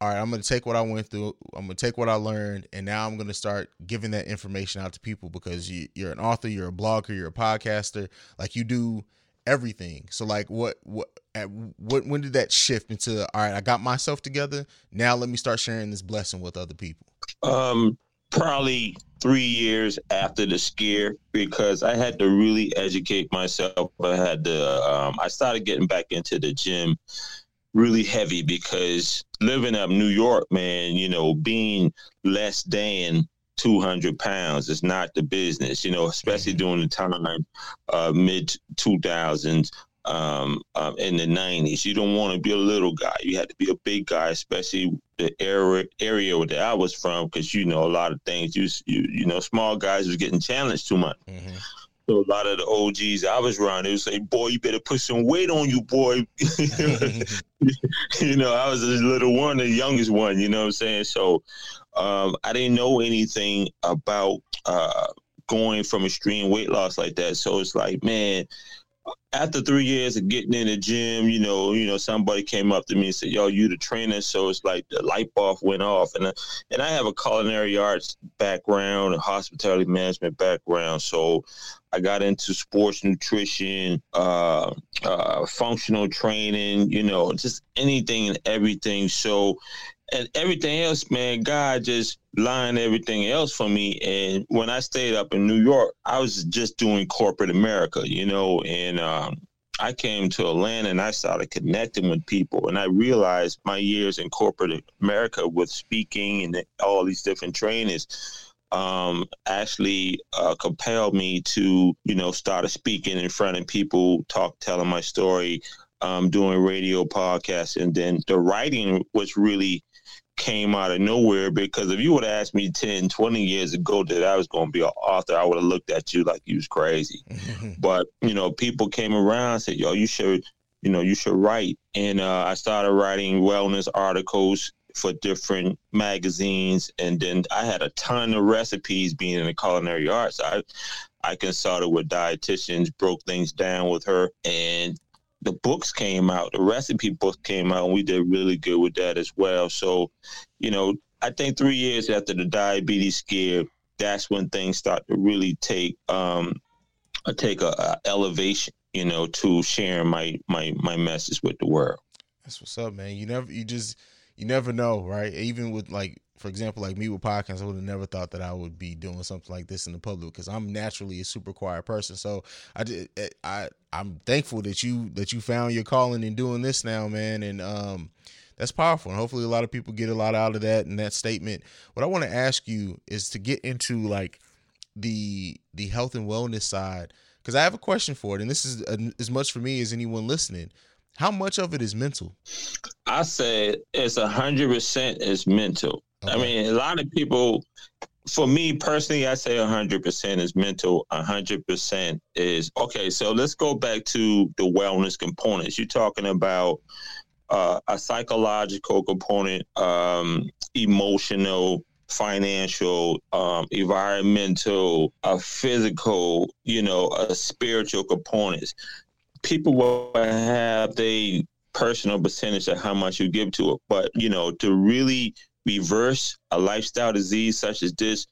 all right, I'm going to take what I went through, I'm going to take what I learned and now I'm going to start giving that information out to people because you, you're an author, you're a blogger, you're a podcaster, like you do everything. So like what what at what when did that shift into all right, I got myself together. Now let me start sharing this blessing with other people. Um probably 3 years after the scare because I had to really educate myself. I had to um I started getting back into the gym really heavy because living up New York, man, you know, being less than 200 pounds is not the business, you know, especially during the time uh, mid 2000s um, um, in the 90s. You don't want to be a little guy. You had to be a big guy, especially the area area that I was from, because you know a lot of things. You you, you know, small guys was getting challenged too much. Mm-hmm. So a lot of the OGs I was around, they would say, "Boy, you better put some weight on you, boy." (laughs) (laughs) you know, I was the little one, the youngest one. You know what I'm saying? So um, I didn't know anything about uh, going from extreme weight loss like that. So it's like, man, after three years of getting in the gym, you know, you know, somebody came up to me and said, "Yo, you the trainer?" So it's like the light bulb went off, and and I have a culinary arts background, and hospitality management background, so I got into sports nutrition, uh, uh, functional training, you know, just anything and everything. So and everything else, man, God just lined everything else for me. And when I stayed up in New York, I was just doing corporate America, you know, and um, I came to Atlanta and I started connecting with people. And I realized my years in corporate America with speaking and all these different trainings um, actually uh, compelled me to, you know, start speaking in front of people, talk, telling my story, um, doing radio podcasts. And then the writing was really came out of nowhere because if you would have asked me 10, 20 years ago that I was going to be an author, I would have looked at you like you was crazy. (laughs) but, you know, people came around and said, yo, you should, you know, you should write. And uh, I started writing wellness articles for different magazines. And then I had a ton of recipes being in the culinary arts. I, I consulted with dietitians, broke things down with her, and the books came out, the recipe book came out, and we did really good with that as well. So, you know, I think three years after the diabetes scare, that's when things start to really take um take a, a elevation, you know, to sharing my my my message with the world. That's what's up, man. You never you just you never know, right? Even with like for example, like me with podcasts, I would have never thought that I would be doing something like this in the public because I'm naturally a super quiet person. So I did, eh, I I'm thankful that you that you found your calling in doing this now, man, and um, that's powerful. And hopefully, a lot of people get a lot out of that and that statement. What I want to ask you is to get into like the the health and wellness side because I have a question for it, and this is a, as much for me as anyone listening. How much of it is mental? I said it's a hundred percent is mental. Okay. I mean, a lot of people, for me personally, I say 100% is mental, 100% is okay. So let's go back to the wellness components. You're talking about uh, a psychological component, um, emotional, financial, um, environmental, a physical, you know, a spiritual components. People will have a personal percentage of how much you give to it, but you know, to really reverse a lifestyle disease such as this,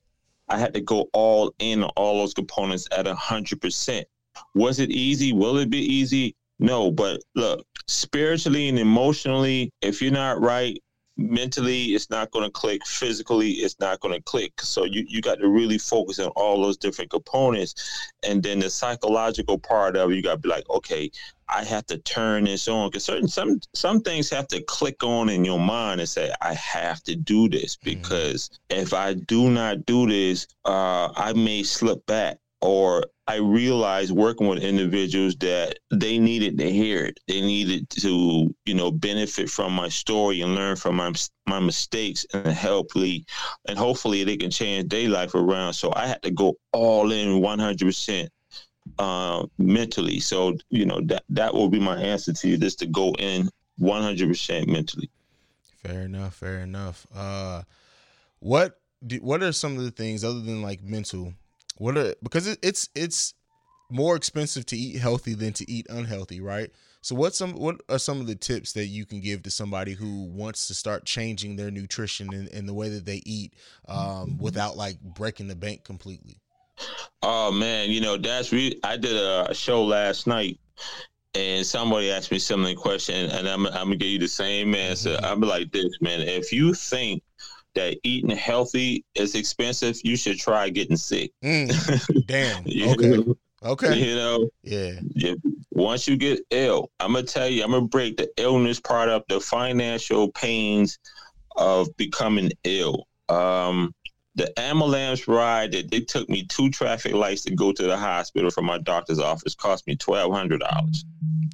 I had to go all in on all those components at a hundred percent. Was it easy? Will it be easy? No, but look, spiritually and emotionally, if you're not right, mentally it's not going to click. Physically it's not going to click. So you, you got to really focus on all those different components. And then the psychological part of it you got to be like okay i have to turn this on. Because certain some some things have to click on in your mind and say i have to do this. Because mm-hmm. if i do not do this uh, i may slip back or I realized working with individuals that they needed to hear it. They needed to, you know, benefit from my story and learn from my my mistakes and help hopefully and hopefully they can change their life around. So I had to go all in 100% uh, mentally. So, you know, that that will be my answer to you just to go in 100% mentally. Fair enough, fair enough. Uh what do, what are some of the things other than like mental what are because it, it's it's more expensive to eat healthy than to eat unhealthy, right? So what some what are some of the tips that you can give to somebody who wants to start changing their nutrition and, and the way that they eat um, without like breaking the bank completely? Oh man, you know that's really. I did a show last night, and somebody asked me similar question, and I'm I'm gonna give you the same answer. Mm-hmm. I'm like this, man. If you think that eating healthy is expensive, you should try getting sick. Mm, (laughs) damn. okay. Okay. You know. Yeah. Once you get ill, I'm gonna tell you, I'm gonna break the illness part up, the financial pains of becoming ill. Um, the ambulance ride that they took me two traffic lights to go to the hospital from my doctor's office cost me twelve hundred dollars.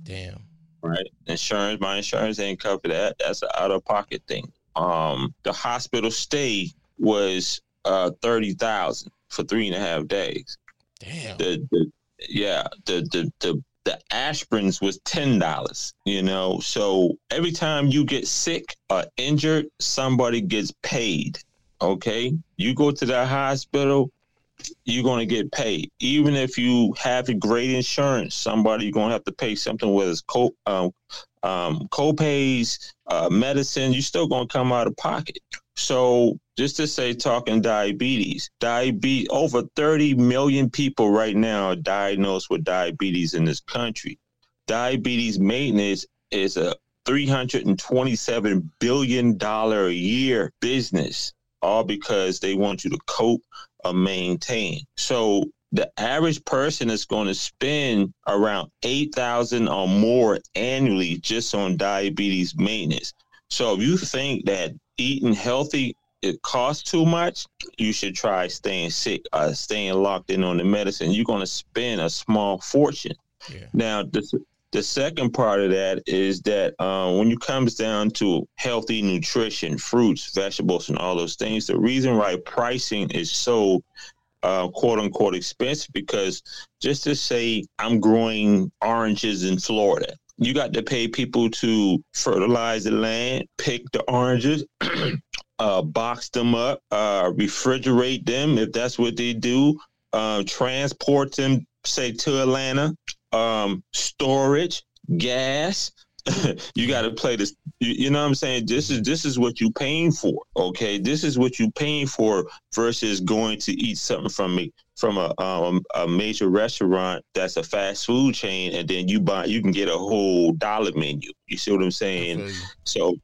Damn. Right. Insurance, my insurance ain't covered that. That's an out of pocket thing. Um, the hospital stay was uh, thirty thousand for three and a half days. Damn. The, the yeah the the the the aspirins was ten dollars. You know, so every time you get sick or injured, somebody gets paid. Okay, you go to the hospital, you're going to get paid. Even if you have a great insurance, somebody you're going to have to pay something, whether it's co- um, um, co-pays, uh, medicine, you're still going to come out of pocket. So just to say, talking diabetes, diabetes, over 30 million people right now are diagnosed with diabetes in this country. Diabetes maintenance is a $327 billion a year business, all because they want you to cope or maintain. So the average person is going to spend around 8000 or more annually just on diabetes maintenance. So if you think that eating healthy it costs too much, you should try staying sick, uh, staying locked in on the medicine. You're going to spend a small fortune. Yeah. Now, the, the second part of that is that uh, when it comes down to healthy nutrition, fruits, vegetables, and all those things, the reason why pricing is so uh, quote unquote expensive because just to say I'm growing oranges in Florida, you got to pay people to fertilize the land, pick the oranges, (clears throat) uh, box them up, uh, refrigerate them if that's what they do, uh, transport them, say, to Atlanta, um, storage, gas. (laughs) you got to play this. You, you, know what I'm saying? This is this is what you paying for. Okay, this is what you paying for versus going to eat something from me from a um, a major restaurant that's a fast food chain, and then you buy you can get a whole dollar menu. You see what I'm saying? So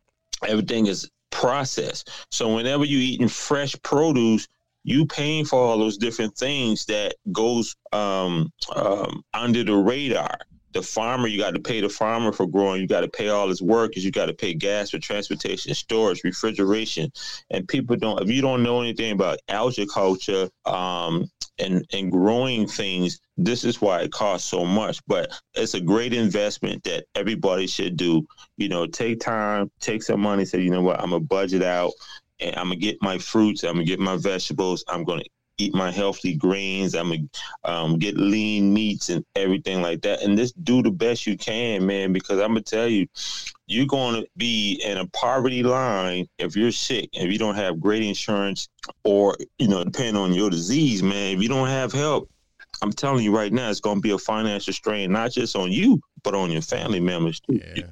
everything is processed. So whenever you eating fresh produce, you paying for all those different things that goes um, um, under the radar the farmer, you got to pay the farmer for growing. You got to pay all his workers. You got to pay gas for transportation, storage, refrigeration. And people don't, if you don't know anything about agriculture um, and, and growing things, this is why it costs so much. But it's a great investment that everybody should do. You know, take time, take some money, say, you know what, I'm going to budget out and I'm going to get my fruits, I'm going to get my vegetables, I'm going to eat my healthy greens. I'm gonna um, get lean meats and everything like that. And just do the best you can, man. Because I'm gonna tell you, you're gonna be in a poverty line if you're sick. If you don't have great insurance, or you know, depending on your disease, man. If you don't have help, I'm telling you right now, it's gonna be a financial strain, not just on you, but on your family members too. Yeah.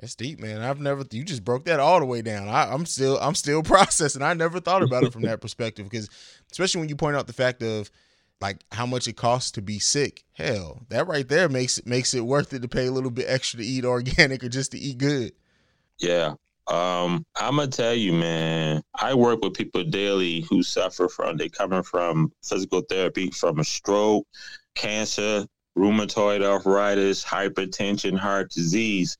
That's deep, man. I've never you just broke that all the way down. I, I'm still I'm still (laughs) processing. I never thought about it from that perspective because especially when you point out the fact of like how much it costs to be sick. Hell, that right there makes it makes it worth it to pay a little bit extra to eat (laughs) organic or just to eat good. Yeah. Um, I'm gonna tell you, man. I work with people daily who suffer from they coming from physical therapy, from a stroke, cancer, rheumatoid arthritis, hypertension, heart disease,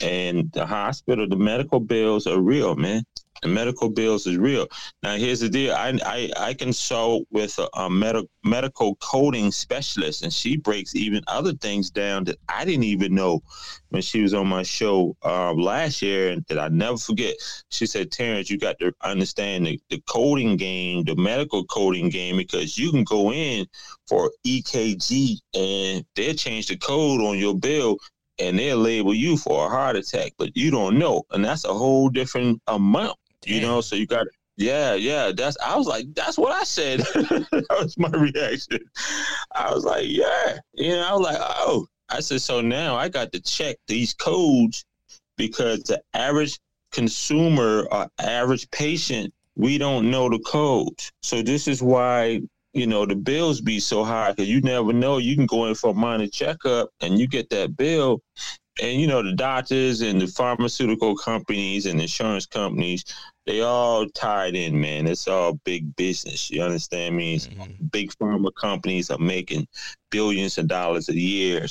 and the hospital, the medical bills are real, man. The medical bills is real. Now, here's the deal. I I, I consult with a, a med- medical coding specialist, and she breaks even other things down that I didn't even know when she was on my show uh, last year, and that I never forget. She said, "Terrance, you got to understand the, the coding game, the medical coding game, because you can go in for EKG, and they'll change the code on your bill." And they'll label you for a heart attack, but you don't know. And that's a whole different amount you know so you got yeah yeah that's i was like that's what i said. (laughs) That was my reaction. I was like yeah. You know i was like oh. I said so now i got to check these codes because the average consumer or average patient we don't know the codes. So this is why you know the bills be so high because you never know. You can go in for a minor checkup and you get that bill and you know the doctors and the pharmaceutical companies and insurance companies they all tied in man. It's all big business you understand me? Mm-hmm. big pharma companies are making billions of dollars a year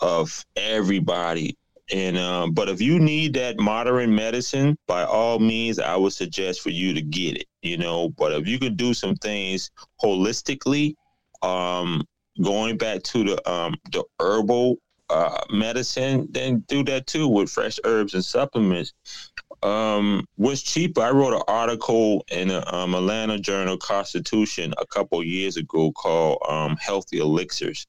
of everybody. And um, but if you need that modern medicine by all means i would suggest for you to get it you know? But if you could do some things holistically um, going back to the um, the herbal uh, medicine, then do that too with fresh herbs and supplements. Um, what's cheaper? I wrote an article in the um, Atlanta Journal Constitution a couple years ago called um, "Healthy Elixirs,"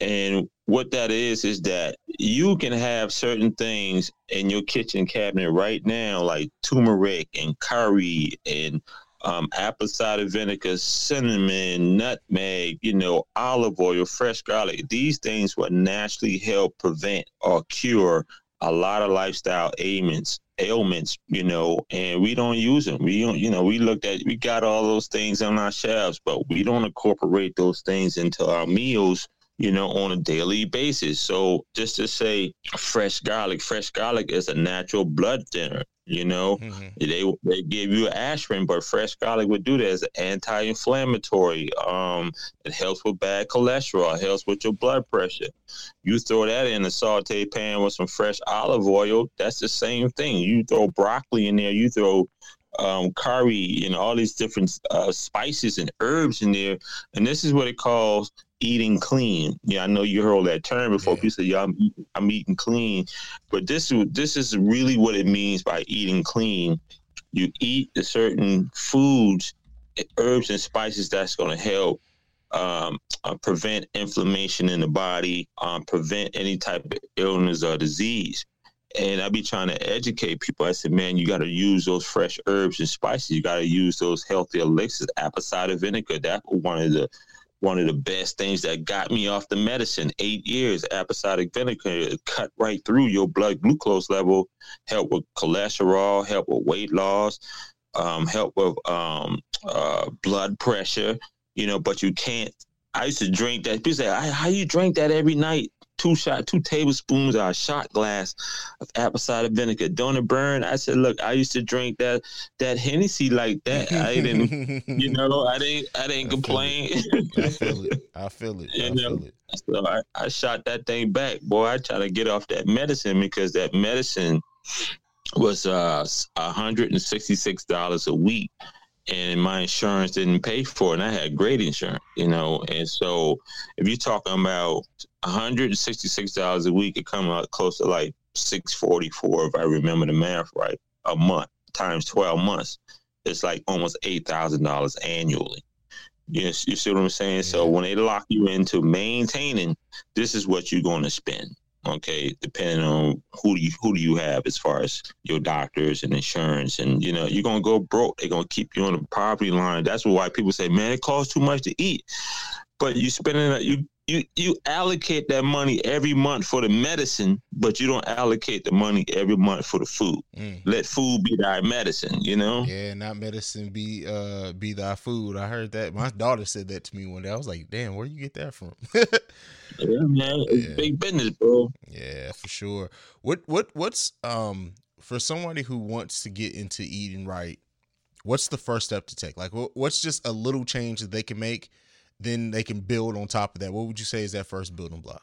and what that is is that you can have certain things in your kitchen cabinet right now, like turmeric and curry and um, apple cider vinegar, cinnamon, nutmeg, you know, olive oil, fresh garlic. These things will naturally help prevent or cure a lot of lifestyle ailments ailments you know and we don't use them we don't you know we looked at we got all those things on our shelves but we don't incorporate those things into our meals you know, on a daily basis. So just to say fresh garlic, fresh garlic is a natural blood thinner. You know, mm-hmm. they they give you aspirin, but fresh garlic would do that as an anti-inflammatory. Um, it helps with bad cholesterol, it helps with your blood pressure. You throw that in a saute pan with some fresh olive oil. That's the same thing. You throw broccoli in there. You throw um, curry and all these different uh, spices and herbs in there, and this is what it calls eating clean. Yeah, I know you heard that term before. Yeah. People say, "Yeah, I'm, eating, I'm eating clean," but this this is really what it means by eating clean. You eat the certain foods, herbs, and spices that's going to help um, uh, prevent inflammation in the body, um, prevent any type of illness or disease. And I be trying to educate people. I said, man, you got to use those fresh herbs and spices. You got to use those healthy elixirs, apple cider vinegar. That's one of the one of the best things that got me off the medicine. Eight years, cider vinegar cut right through your blood glucose level, help with cholesterol, help with weight loss, um, help with um, uh, blood pressure. You know, but you can't. I used to drink that. People say, "How you drink that every night?" Two shot, two tablespoons or a shot glass of apple cider vinegar. Don't it burn? I said, look, I used to drink that that Hennessy like that. I didn't, (laughs) you know, I didn't, I didn't I complain. I feel it. (laughs) I feel it. I feel it. So I, I shot that thing back, boy. I try to get off that medicine because that medicine was uh hundred and sixty six dollars a week and my insurance didn't pay for it. And I had great insurance, you know. And so if you're talking about $166 a week, it come out close to like 644 if I remember the math right, a month times 12 months. It's like almost $8,000 annually. Yes, you see what I'm saying? So when they lock you into maintaining, this is what you're going to spend okay depending on who do you who do you have as far as your doctors and insurance and you know you're gonna go broke they're gonna keep you on the poverty line that's why people say man it costs too much to eat but you spending that, you you you allocate that money every month for the medicine, but you don't allocate the money every month for the food. Mm. Let food be thy medicine, you know? Yeah, not medicine be uh be thy food. I heard that. My daughter said that to me one day. I was like, damn, where you get that from? (laughs) Yeah, man. It's Yeah. big business, bro. yeah, for sure. What what what's um for somebody who wants to get into eating right, what's the first step to take? Like what, what's just a little change that they can make, then they can build on top of that. What would you say is that first building block?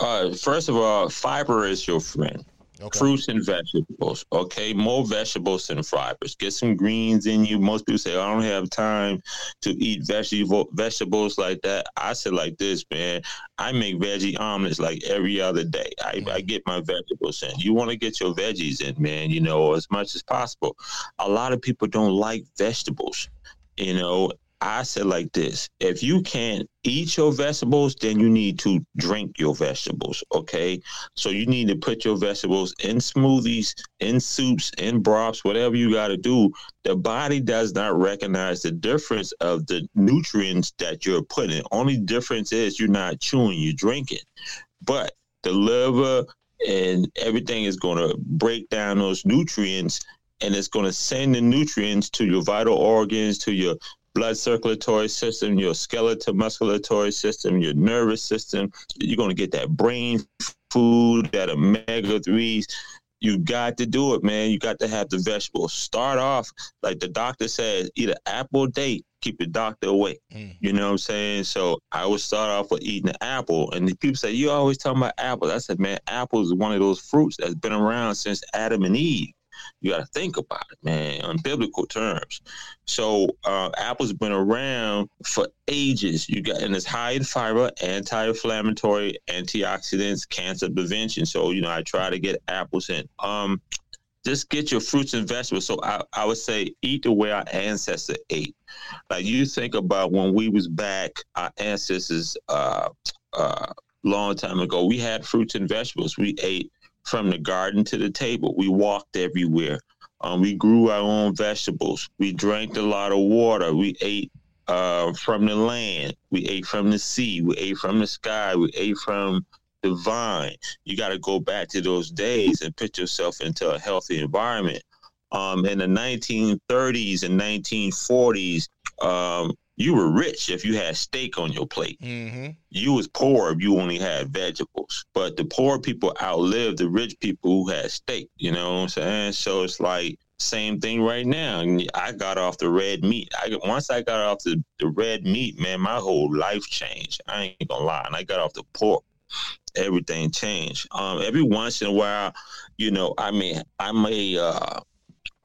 Uh, first of all, fiber is your friend. Okay. Fruits and vegetables. Okay, more vegetables than fibers. Get some greens in you. Most people say, I don't have time to eat vegetable vegetables like that. I said like this, man. I make veggie omelets like every other day. I, I get my vegetables in. You want to get your veggies in, man, you know, as much as possible. A lot of people don't like vegetables, you know. I said like this if you can't eat your vegetables, then you need to drink your vegetables. Okay. So you need to put your vegetables in smoothies, in soups, in broths, whatever you got to do. The body does not recognize the difference of the nutrients that you're putting. Only difference is you're not chewing, you're drinking. But the liver and everything is going to break down those nutrients and it's going to send the nutrients to your vital organs, to your blood circulatory system, your skeletal musculatory system, your nervous system. You're going to get that brain food, that omega 3s. You got to do it, man. You got to have the vegetables. Start off, like the doctor says, eat an apple a day, keep the doctor away. Mm. You know what I'm saying? So I would start off with eating an apple. And the people say, You always talking about apples. I said, Man, apples is one of those fruits that's been around since Adam and Eve. You got to think about it, man, on biblical terms. So uh, apples been around for ages. You got and it's high in fiber, anti-inflammatory, antioxidants, cancer prevention. So you know, I try to get apples in. Um, just get your fruits and vegetables. So I, I would say eat the way our ancestors ate. Like you think about when we was back, our ancestors uh uh long time ago, we had fruits and vegetables. We ate from the garden to the table. We walked everywhere. Um, we grew our own vegetables. We drank a lot of water. We ate uh, from the land. We ate from the sea. We ate from the sky. We ate from the vine. You got to go back to those days and put yourself into a healthy environment. Um, in the 1930s and 1940s, um, you were rich if you had steak on your plate. Mm-hmm. You was poor if you only had vegetables. But the poor people outlived the rich people who had steak. You know what I'm saying? So it's like same thing right now. I got off the red meat. I once I got off the, the red meat, man, my whole life changed. I ain't gonna lie. And I got off the pork. Everything changed. Um, every once in a while, you know, I mean, I may uh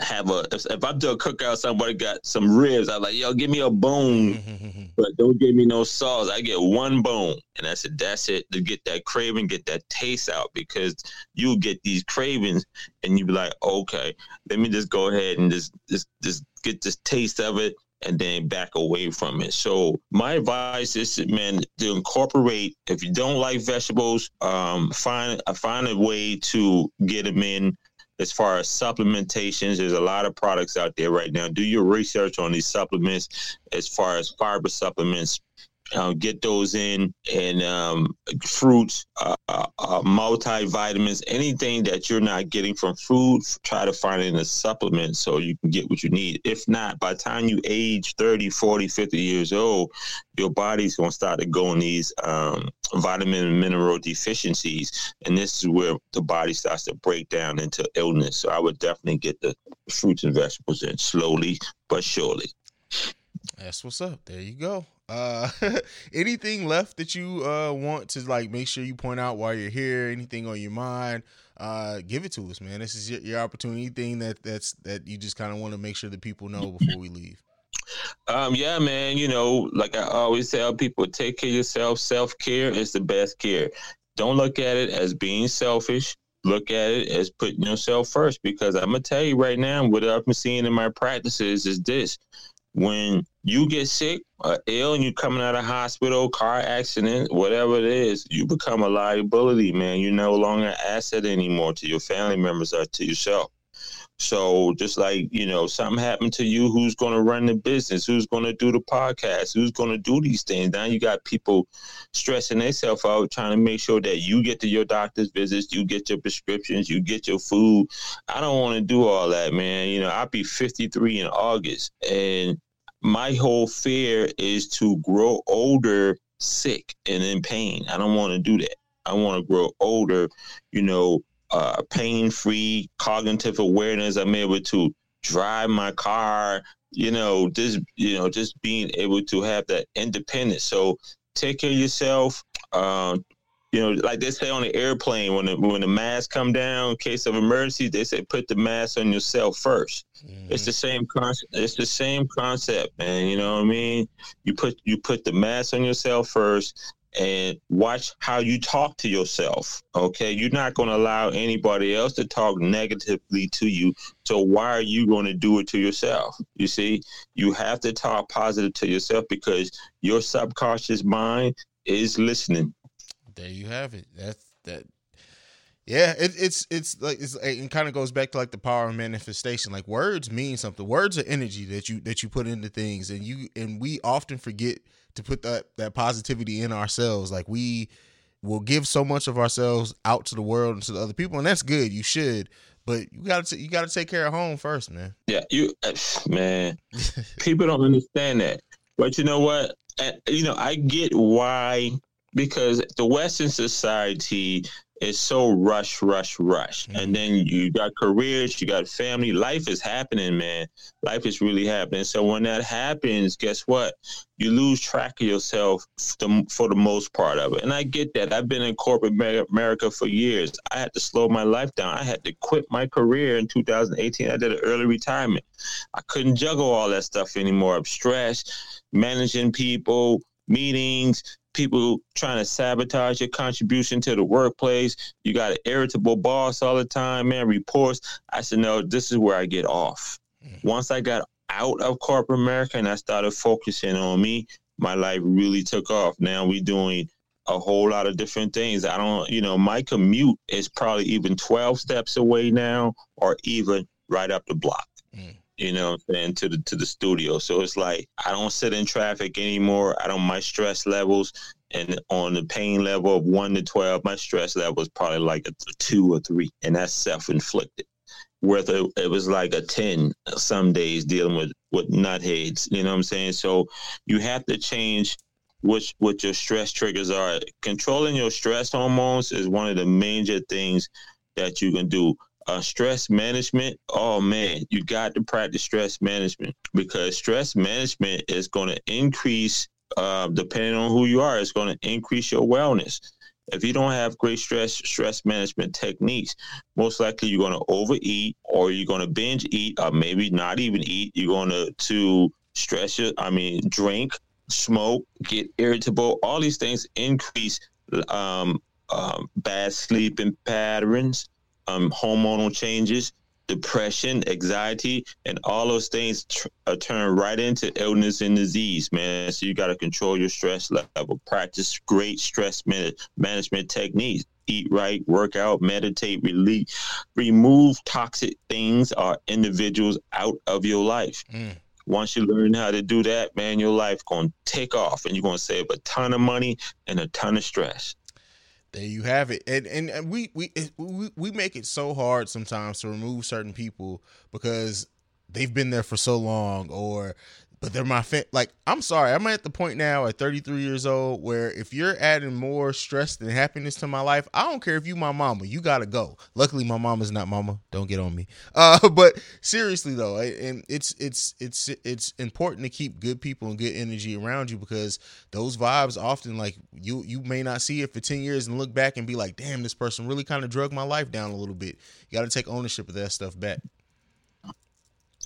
have a if, if I do a cookout, somebody got some ribs. I'm like, yo, give me a bone, (laughs) but don't give me no sauce. I get one bone, and I said That's it to get that craving, get that taste out because you get these cravings, and you be like, okay, let me just go ahead and just just just get this taste of it. And then back away from it. So my advice is, man, to incorporate. If you don't like vegetables, um, find find a way to get them in as far as supplementations, there's a lot of products out there right now. Do your research on these supplements as far as fiber supplements. Uh, get those in and um, fruits, uh, uh, multivitamins, anything that you're not getting from food, try to find it in a supplement so you can get what you need. If not, by the time you age 30, 40, 50 years old, your body's going to start to go in these um, vitamin and mineral deficiencies. And this is where the body starts to break down into illness. So I would definitely get the fruits and vegetables in slowly but surely. That's what's up. There you go. Uh (laughs) anything left that you uh want to like make sure you point out while you're here, anything on your mind, uh give it to us, man. This is your, your opportunity. Anything that that's that you just kind of want to make sure that people know before we leave. Um, yeah, man. You know, like I always tell people, take care of yourself. Self care is the best care. Don't look at it as being selfish. Look at it as putting yourself first. Because I'm gonna tell you right now, what I've been seeing in my practices is this: when you get sick or ill and you're coming out of hospital, car accident, whatever it is, you become a liability, man. You're no longer an asset anymore to your family members or to yourself. So just like, you know, something happened to you, who's to run the business? Who's to do the podcast? Who's to do these things? Now you got people stressing themselves out trying to make sure that you get to your doctor's visits, you get your prescriptions, you get your food. I don't want to do all that, man. You know, I'll be 53 in August and my whole fear is to grow older sick and in pain. I don't want to do that. I want to grow older, you know, uh, pain free, cognitive awareness. I'm able to drive my car, you know, just you know, just being able to have that independence. So take care of yourself. Uh, you know, like they say on the airplane when the when the mask come down in case of emergency, they say put the mask on yourself 1st mm-hmm. It's the same concept. It's the same concept, man. You know what I mean? You put you put the mask on yourself first, and watch how you talk to yourself. Okay, you're not going to allow anybody else to talk negatively to you. So why are you going to do it to yourself? You see, you have to talk positive to yourself because your subconscious mind is listening there you have it. That's that. Yeah, it, it's it's like it's it kind of goes back to like the power of manifestation. Like words mean something. Words are energy that you that you put into things, and you and we often forget to put that that positivity in ourselves. Like we will give so much of ourselves out to the world and to the other people, and that's good. You should, but you got to you got to take care of home first, man. Yeah, you uh, man. people don't understand that, but you know what? You know, I get why because the Western society is so rush, rush, rush. Mm-hmm. And then you got careers, you got family. Life is happening, man. Life is really happening. So when that happens, guess what? You lose track of yourself for the most part of it. And I get that. I've been in corporate America for years. I had to slow my life down. I had to quit my career in 2018. I did an early retirement. I couldn't juggle all that stuff anymore. I'm stressed, managing people, meetings, people trying to sabotage your contribution to the workplace. You got an irritable boss all the time, man, reports. I said, no, this is where I get off. Mm. Once I got out of corporate America and I started focusing on me, my life really took off. Now we doing a whole lot of different things. I don't, you know, my commute is probably even 12 steps away now or even right up the block. You know what I'm saying, to the to the studio. So it's like I don't sit in traffic anymore. I don't my stress levels and on the pain level of one to twelve, my stress level is probably like a, a two or three, and that's self inflicted. Whether it was like a ten some days dealing with with nutheads, you know what I'm saying. So you have to change which what your stress triggers are. Controlling your stress hormones is one of the major things that you can do uh, stress management, oh man, you got to practice stress management because stress management is going to increase, uh, depending on who you are, it's going to increase your wellness. If you don't have great stress stress management techniques, most likely you're going to overeat or you're going to binge eat or maybe not even eat. You're going to to stress your, I mean, drink, smoke, get irritable. All these things increase um, um, bad sleeping patterns, um, hormonal changes, depression, anxiety, and all those things tr- uh, turn right into illness and disease, man. So you got to control your stress level, practice great stress man- management techniques. Eat right, work out, meditate, release, remove toxic things or individuals out of your life. Mm. Once you learn how to do that, man, your life gonna take off, and you're gonna save a ton of money and a ton of stress. There you have it, and and, and we, we we we make it so hard sometimes to remove certain people because they've been there for so long, or but they're my fan. Like, I'm sorry, I'm at the point now at 33 years old where if you're adding more stress than happiness to my life, I don't care if you my mama, you gotta go. Luckily, my mama's not mama. Don't get on me. (laughs) Uh, but seriously though, and it's it's it's it's important to keep good people and good energy around you because those vibes often like you you may not see it for 10 years and look back and be like, damn, this person really kind of drug my life down a little bit. You got to take ownership of that stuff back.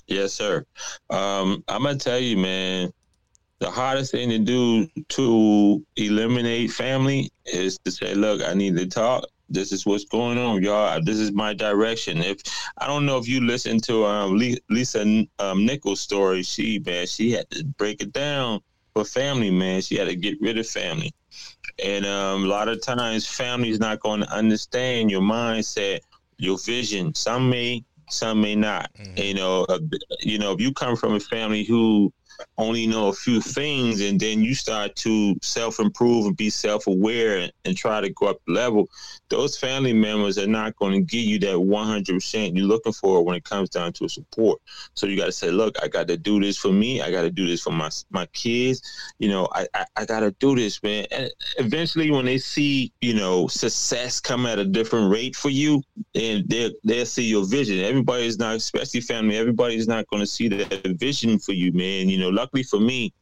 Yes, sir. Um, I'm gonna tell you, man. The hardest thing to do to eliminate family is to say, "Look, I need to talk. This is what's going on, y'all. This is my direction." If I don't know if you listened to um, Lisa um, Nichols' story, she man, she had to break it down for family, man. She had to get rid of family, and um, a lot of times, family is not going to understand your mindset, your vision. Some may some may not. Mm-hmm. You know, uh, you know, if you come from a family who only know a few things and then you start to self improve and be self aware and, and, try to go up level, those family members are not going to give you that 100% you're looking for when it comes down to support. So you got to say, look, I got to do this for me. I got to do this for my my kids. You know, I, I, I got to do this, man. And eventually, when they see, you know, success come at a different rate for you, and they'll, they'll see your vision. Everybody's not, especially family, everybody's not going to see that vision for you, man. You know, luckily for me,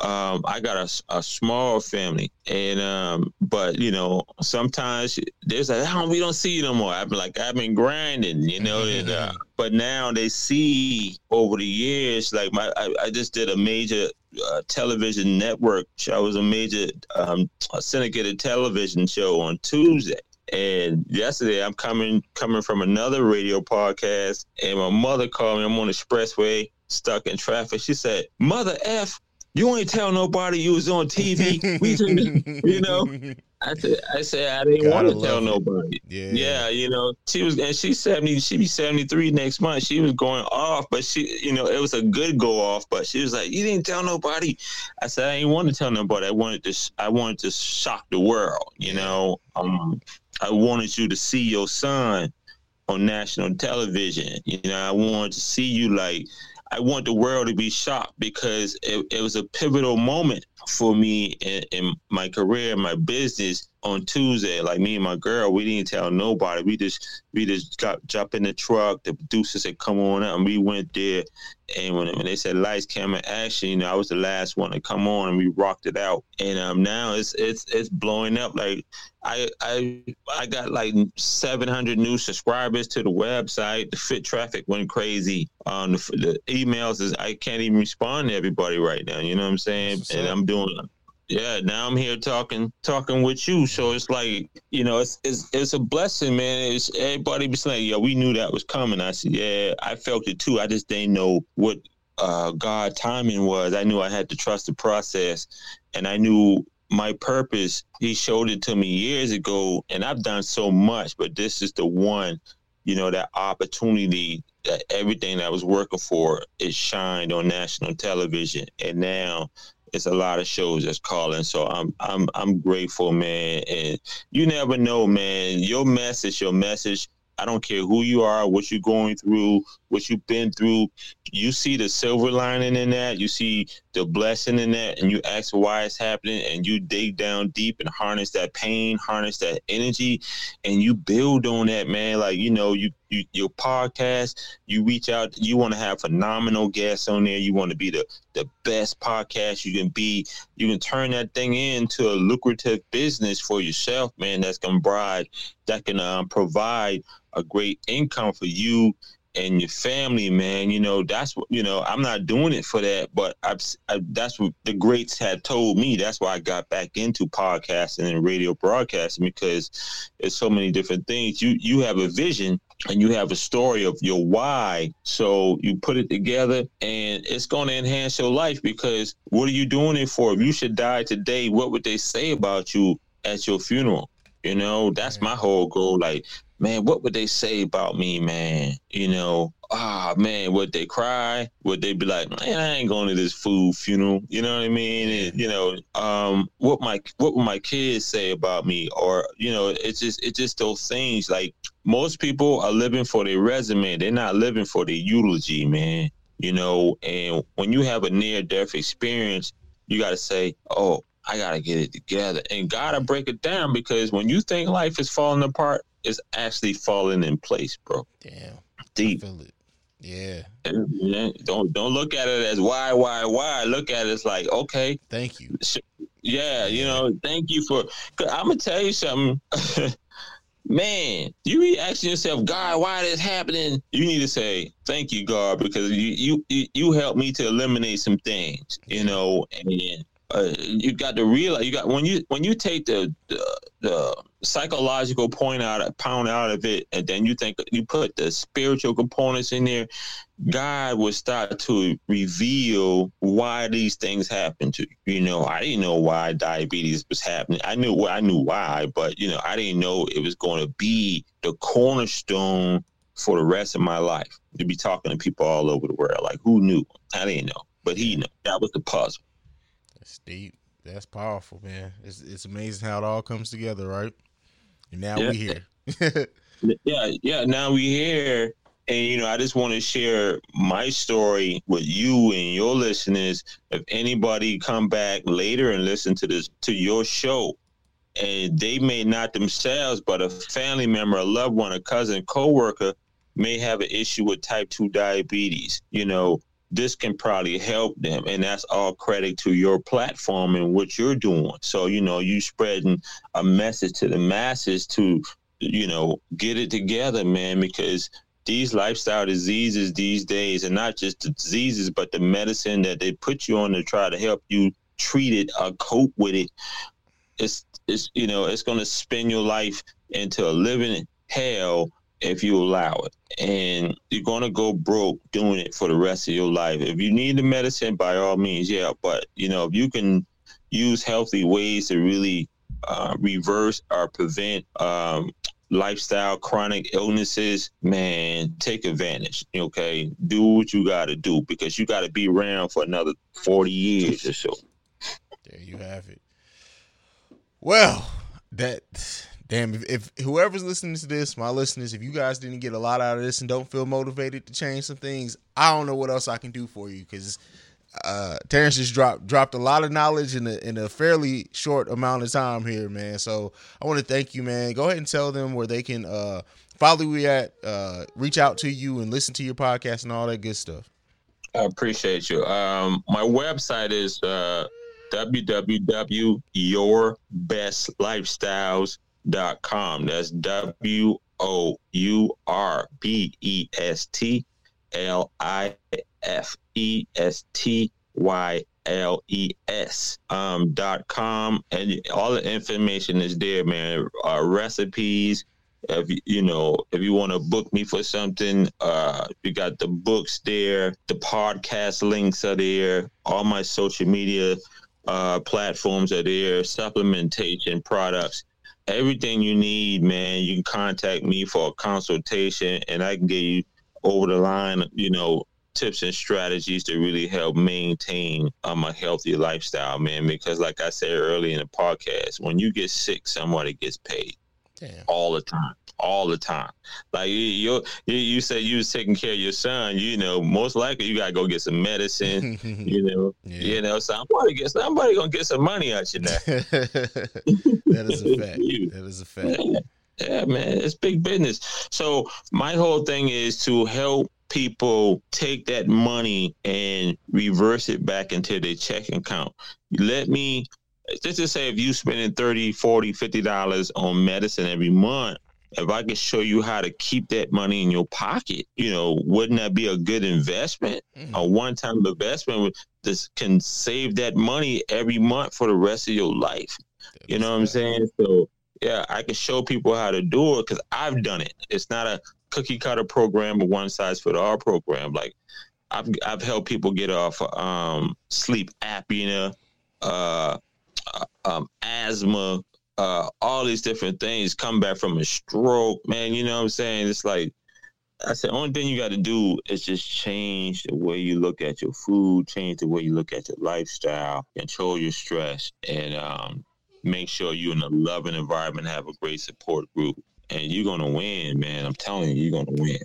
um, I got a, a small family, and um, but you know sometimes there's like oh, we don't see you no more. I've been like I've been grinding, you know, (laughs) and uh, but now they see over the years like my I, I just did a major uh, television network show. I was a major um, syndicated television show on Tuesday. And yesterday, I'm coming coming from another radio podcast, and my mother called me. I'm on the expressway, stuck in traffic. She said, "Mother F, you ain't tell nobody you was on TV. We you know." I said, I said I didn't want to tell nobody. Yeah. yeah, you know, she was, and she's seventy. She be seventy three next month. She was going off, but she, you know, it was a good go off. But she was like, "You didn't tell nobody." I said, "I didn't want to tell nobody. I wanted to, I wanted to shock the world. You know, um, I wanted you to see your son on national television. You know, I wanted to see you like." I want the world to be shocked because it, it was a pivotal moment for me in, in, my career, my business on Tuesday. Like me and my girl, we didn't tell nobody. We just we just got jump in the truck. The producers said, "Come on out," and we went there. And when, when they said lights, camera, action, you know, I was the last one to come on, and we rocked it out. And um, now it's it's it's blowing up. Like I I I got like 700 new subscribers to the website. The fit traffic went crazy. Um, the, the emails is I can't even respond to everybody right now. You know what I'm saying? And I'm doing yeah now i'm here talking talking with you so it's like you know it's it's, it's a blessing man it's everybody be saying yeah we knew that was coming i said yeah i felt it too i just didn't know what uh god timing was i knew i had to trust the process and i knew my purpose he showed it to me years ago and i've done so much but this is the one you know that opportunity that everything that I was working for is shined on national television and now it's a lot of shows that's calling. So I'm I'm I'm grateful, man. And you never know, man. Your message, your message. I don't care who you are, what you're going through, what you've been through. You see the silver lining in that. You see the blessing in that, and you ask why it's happening, and you dig down deep and harness that pain, harness that energy, and you build on that, man. Like you know, you, you your podcast, you reach out. You want to have phenomenal guests on there. You want to be the the best podcast you can be. You can turn that thing into a lucrative business for yourself, man. That's gonna provide that can um, provide a great income for you and your family, man. You know, that's what you know. I'm not doing it for that, but I've, I, that's what the greats had told me. That's why I got back into podcasting and radio broadcasting because it's so many different things. You you have a vision and you have a story of your why. So you put it together, and it's going to enhance your life because what are you doing it for? If you should die today, what would they say about you at your funeral? You know, that's my whole goal. Like, man, what would they say about me, man? You know, ah, man, would they cry? Would they be like, man, I ain't going to this fool funeral? You know what I mean? And, you know, um, what my what would my kids say about me? Or you know, it's just it's just those things. Like most people are living for their resume. They're not living for their eulogy, man. You know, and when you have a near death experience, you got to say, oh, I gotta get it together and gotta break it down because when you think life is falling apart, it's actually falling in place, bro. Damn. Deep. Yeah. Don't don't look at it as why, why, why. Look at it as like, okay. Thank you. Yeah, you know, thank you for I'm gonna tell you something. (laughs) Man, you be asking yourself, God, why this happening? You need to say, Thank you, God, because you you you helped me to eliminate some things, you know, and uh, you got to realize you got when you when you take the, the, the psychological point out of pound out of it, and then you think you put the spiritual components in there, God will start to reveal why these things happen to you. You know, I didn't know why diabetes was happening. I knew I knew why, but you know, I didn't know it was going to be the cornerstone for the rest of my life to be talking to people all over the world. Like who knew? I didn't know, but he knew. That was the puzzle. That's deep. That's powerful, man. It's it's amazing how it all comes together, right? And now Yeah. we here. (laughs) yeah, yeah. Now we here, and you know, I just want to share my story with you and your listeners. If anybody come back later and listen to this to your show, and they may not themselves, but a family member, a loved one, a cousin, coworker may have an issue with type two diabetes. You know, this can probably help them, and that's all credit to your platform and what you're doing. So you know, you spreading a message to the masses to you know, get it together, man, because these lifestyle diseases these days, and not just the diseases, but the medicine that they put you on to try to help you treat it or cope with it, it's, it's you know, it's going to spin your life into a living hell if you allow it. And you're going to go broke doing it for the rest of your life. If you need the medicine, by all means, yeah. But, you know, if you can use healthy ways to really uh, reverse or prevent um, lifestyle chronic illnesses, man, take advantage. Okay, do what you got to do because you got to be around for another forty years or so. There you have it. Well, that damn. If, if whoever's listening to this, my listeners, if you guys didn't get a lot out of this and don't feel motivated to change some things, I don't know what else I can do for you because uh, Terrance just dropped dropped a lot of knowledge in a in a fairly short amount of time here, man. So I want to thank you, man. Go ahead and tell them where they can uh, follow you at, uh, reach out to you, and listen to your podcast and all that good stuff. I appreciate you. Um, my website is uh, www.yourbestlifestyles.com. That's W O U R B E S T L I F E S T Y L E S um, dot com, and all the information is there, man. Uh, recipes. If you- you know, if you want to book me for something, uh, you got the books there. The podcast links are there. All my social media uh, platforms are there. Supplementation products everything you need, man, you can contact me for a consultation and I can get you over the line, you know, tips and strategies to really help maintain um, a healthy lifestyle, man. Because like I said earlier in the podcast, when you get sick, somebody gets paid all the time. All the time, like you, you, you you said you was taking care of your son. You know, most likely you gotta go get some medicine. (laughs) you know, you know, somebody get somebody gonna get some money out you now. (laughs) that is a fact. (laughs) That is a fact. Yeah, man, it's big business. So my whole thing is to help people take that money and reverse it back into their checking account. Let me just to say if you're spending 30 40 50 dollars on medicine every month if i could show you how to keep that money in your pocket you know wouldn't that be a good investment? A one-time investment this can save that money every month for the rest of your life. You know what i'm saying? So yeah i can show people how to do it because i've done it. It's not a cookie cutter program or one size fit all program. Like i've, I've helped people get off um, sleep apnea uh, uh, um, asthma, uh, all these different things come back from a stroke, man. You know what I'm saying? It's like I said, only thing you got to do is just change the way you look at your food, change the way you look at your lifestyle, control your stress, and um, make sure you're in a loving environment, have a great support group, and you're gonna win, man. I'm telling you, you're gonna win.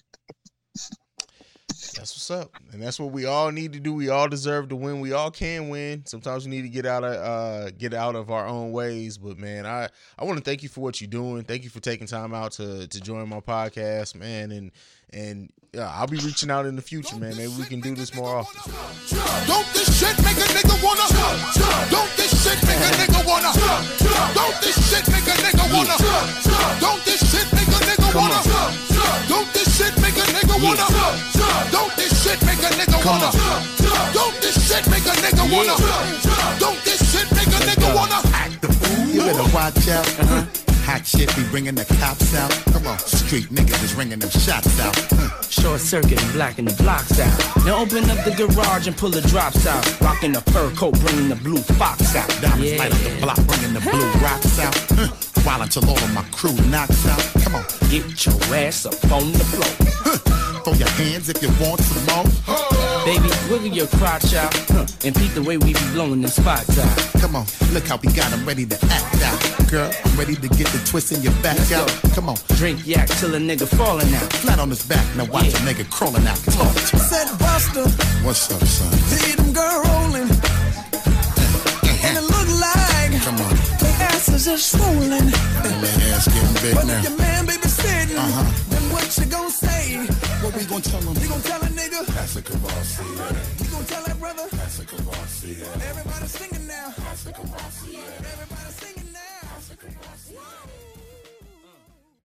That's what's up. And that's what we all need to do. We all deserve to win. We all can win. Sometimes we need to get out of uh get out of our own ways. But man, I I want to thank you for what you're doing. Thank you for taking time out to to join my podcast, man. And and yeah, I'll be reaching out in the future, man. Maybe we can do this more often. Don't this shit make a nigga wanna? Don't this shit make a nigga wanna? Don't this shit make a nigga wanna? Don't this shit make a nigga wanna? Don't this shit make nigga wanna? Don't this shit make a nigga wanna? Don't this shit make a nigga wanna? Don't this shit make a nigga wanna? Act the fool. You better watch out. Uh-huh. Hot shit be bringing the cops out. Come on, street niggas is ringing them shots out. Hmm. Short circuit and blacking the blocks out. Now open up the garage and pull the drops out. Rocking the fur coat, bringing the blue fox out. Diamonds Yeah. light up the block, bringing the blue rocks out. Huh. While till all of my crew knocks out. Come on. Get your ass up on the floor. Hmm. Throw your hands if you want some more. Baby, wiggle your crotch out huh, and peep the way we be blowing them spots out. Come on, look how we got 'em ready to act out. Girl, I'm ready to get the twist in your back Let's out. go. Come on, Drink yak till a nigga falling out. flat on his back. Now watch Yeah. a nigga crawling out. Talk to. Said Buster, What's up, son? see them girl rolling. And it look like Come on. their asses are swollen. And my ass getting big But now. if your man baby sitting, Uh-huh. What you gonna say? What we gonna tell him? You gonna tell a nigga? That's a Kavasi. You gonna tell that brother? That's a Kavasi. Everybody singing now.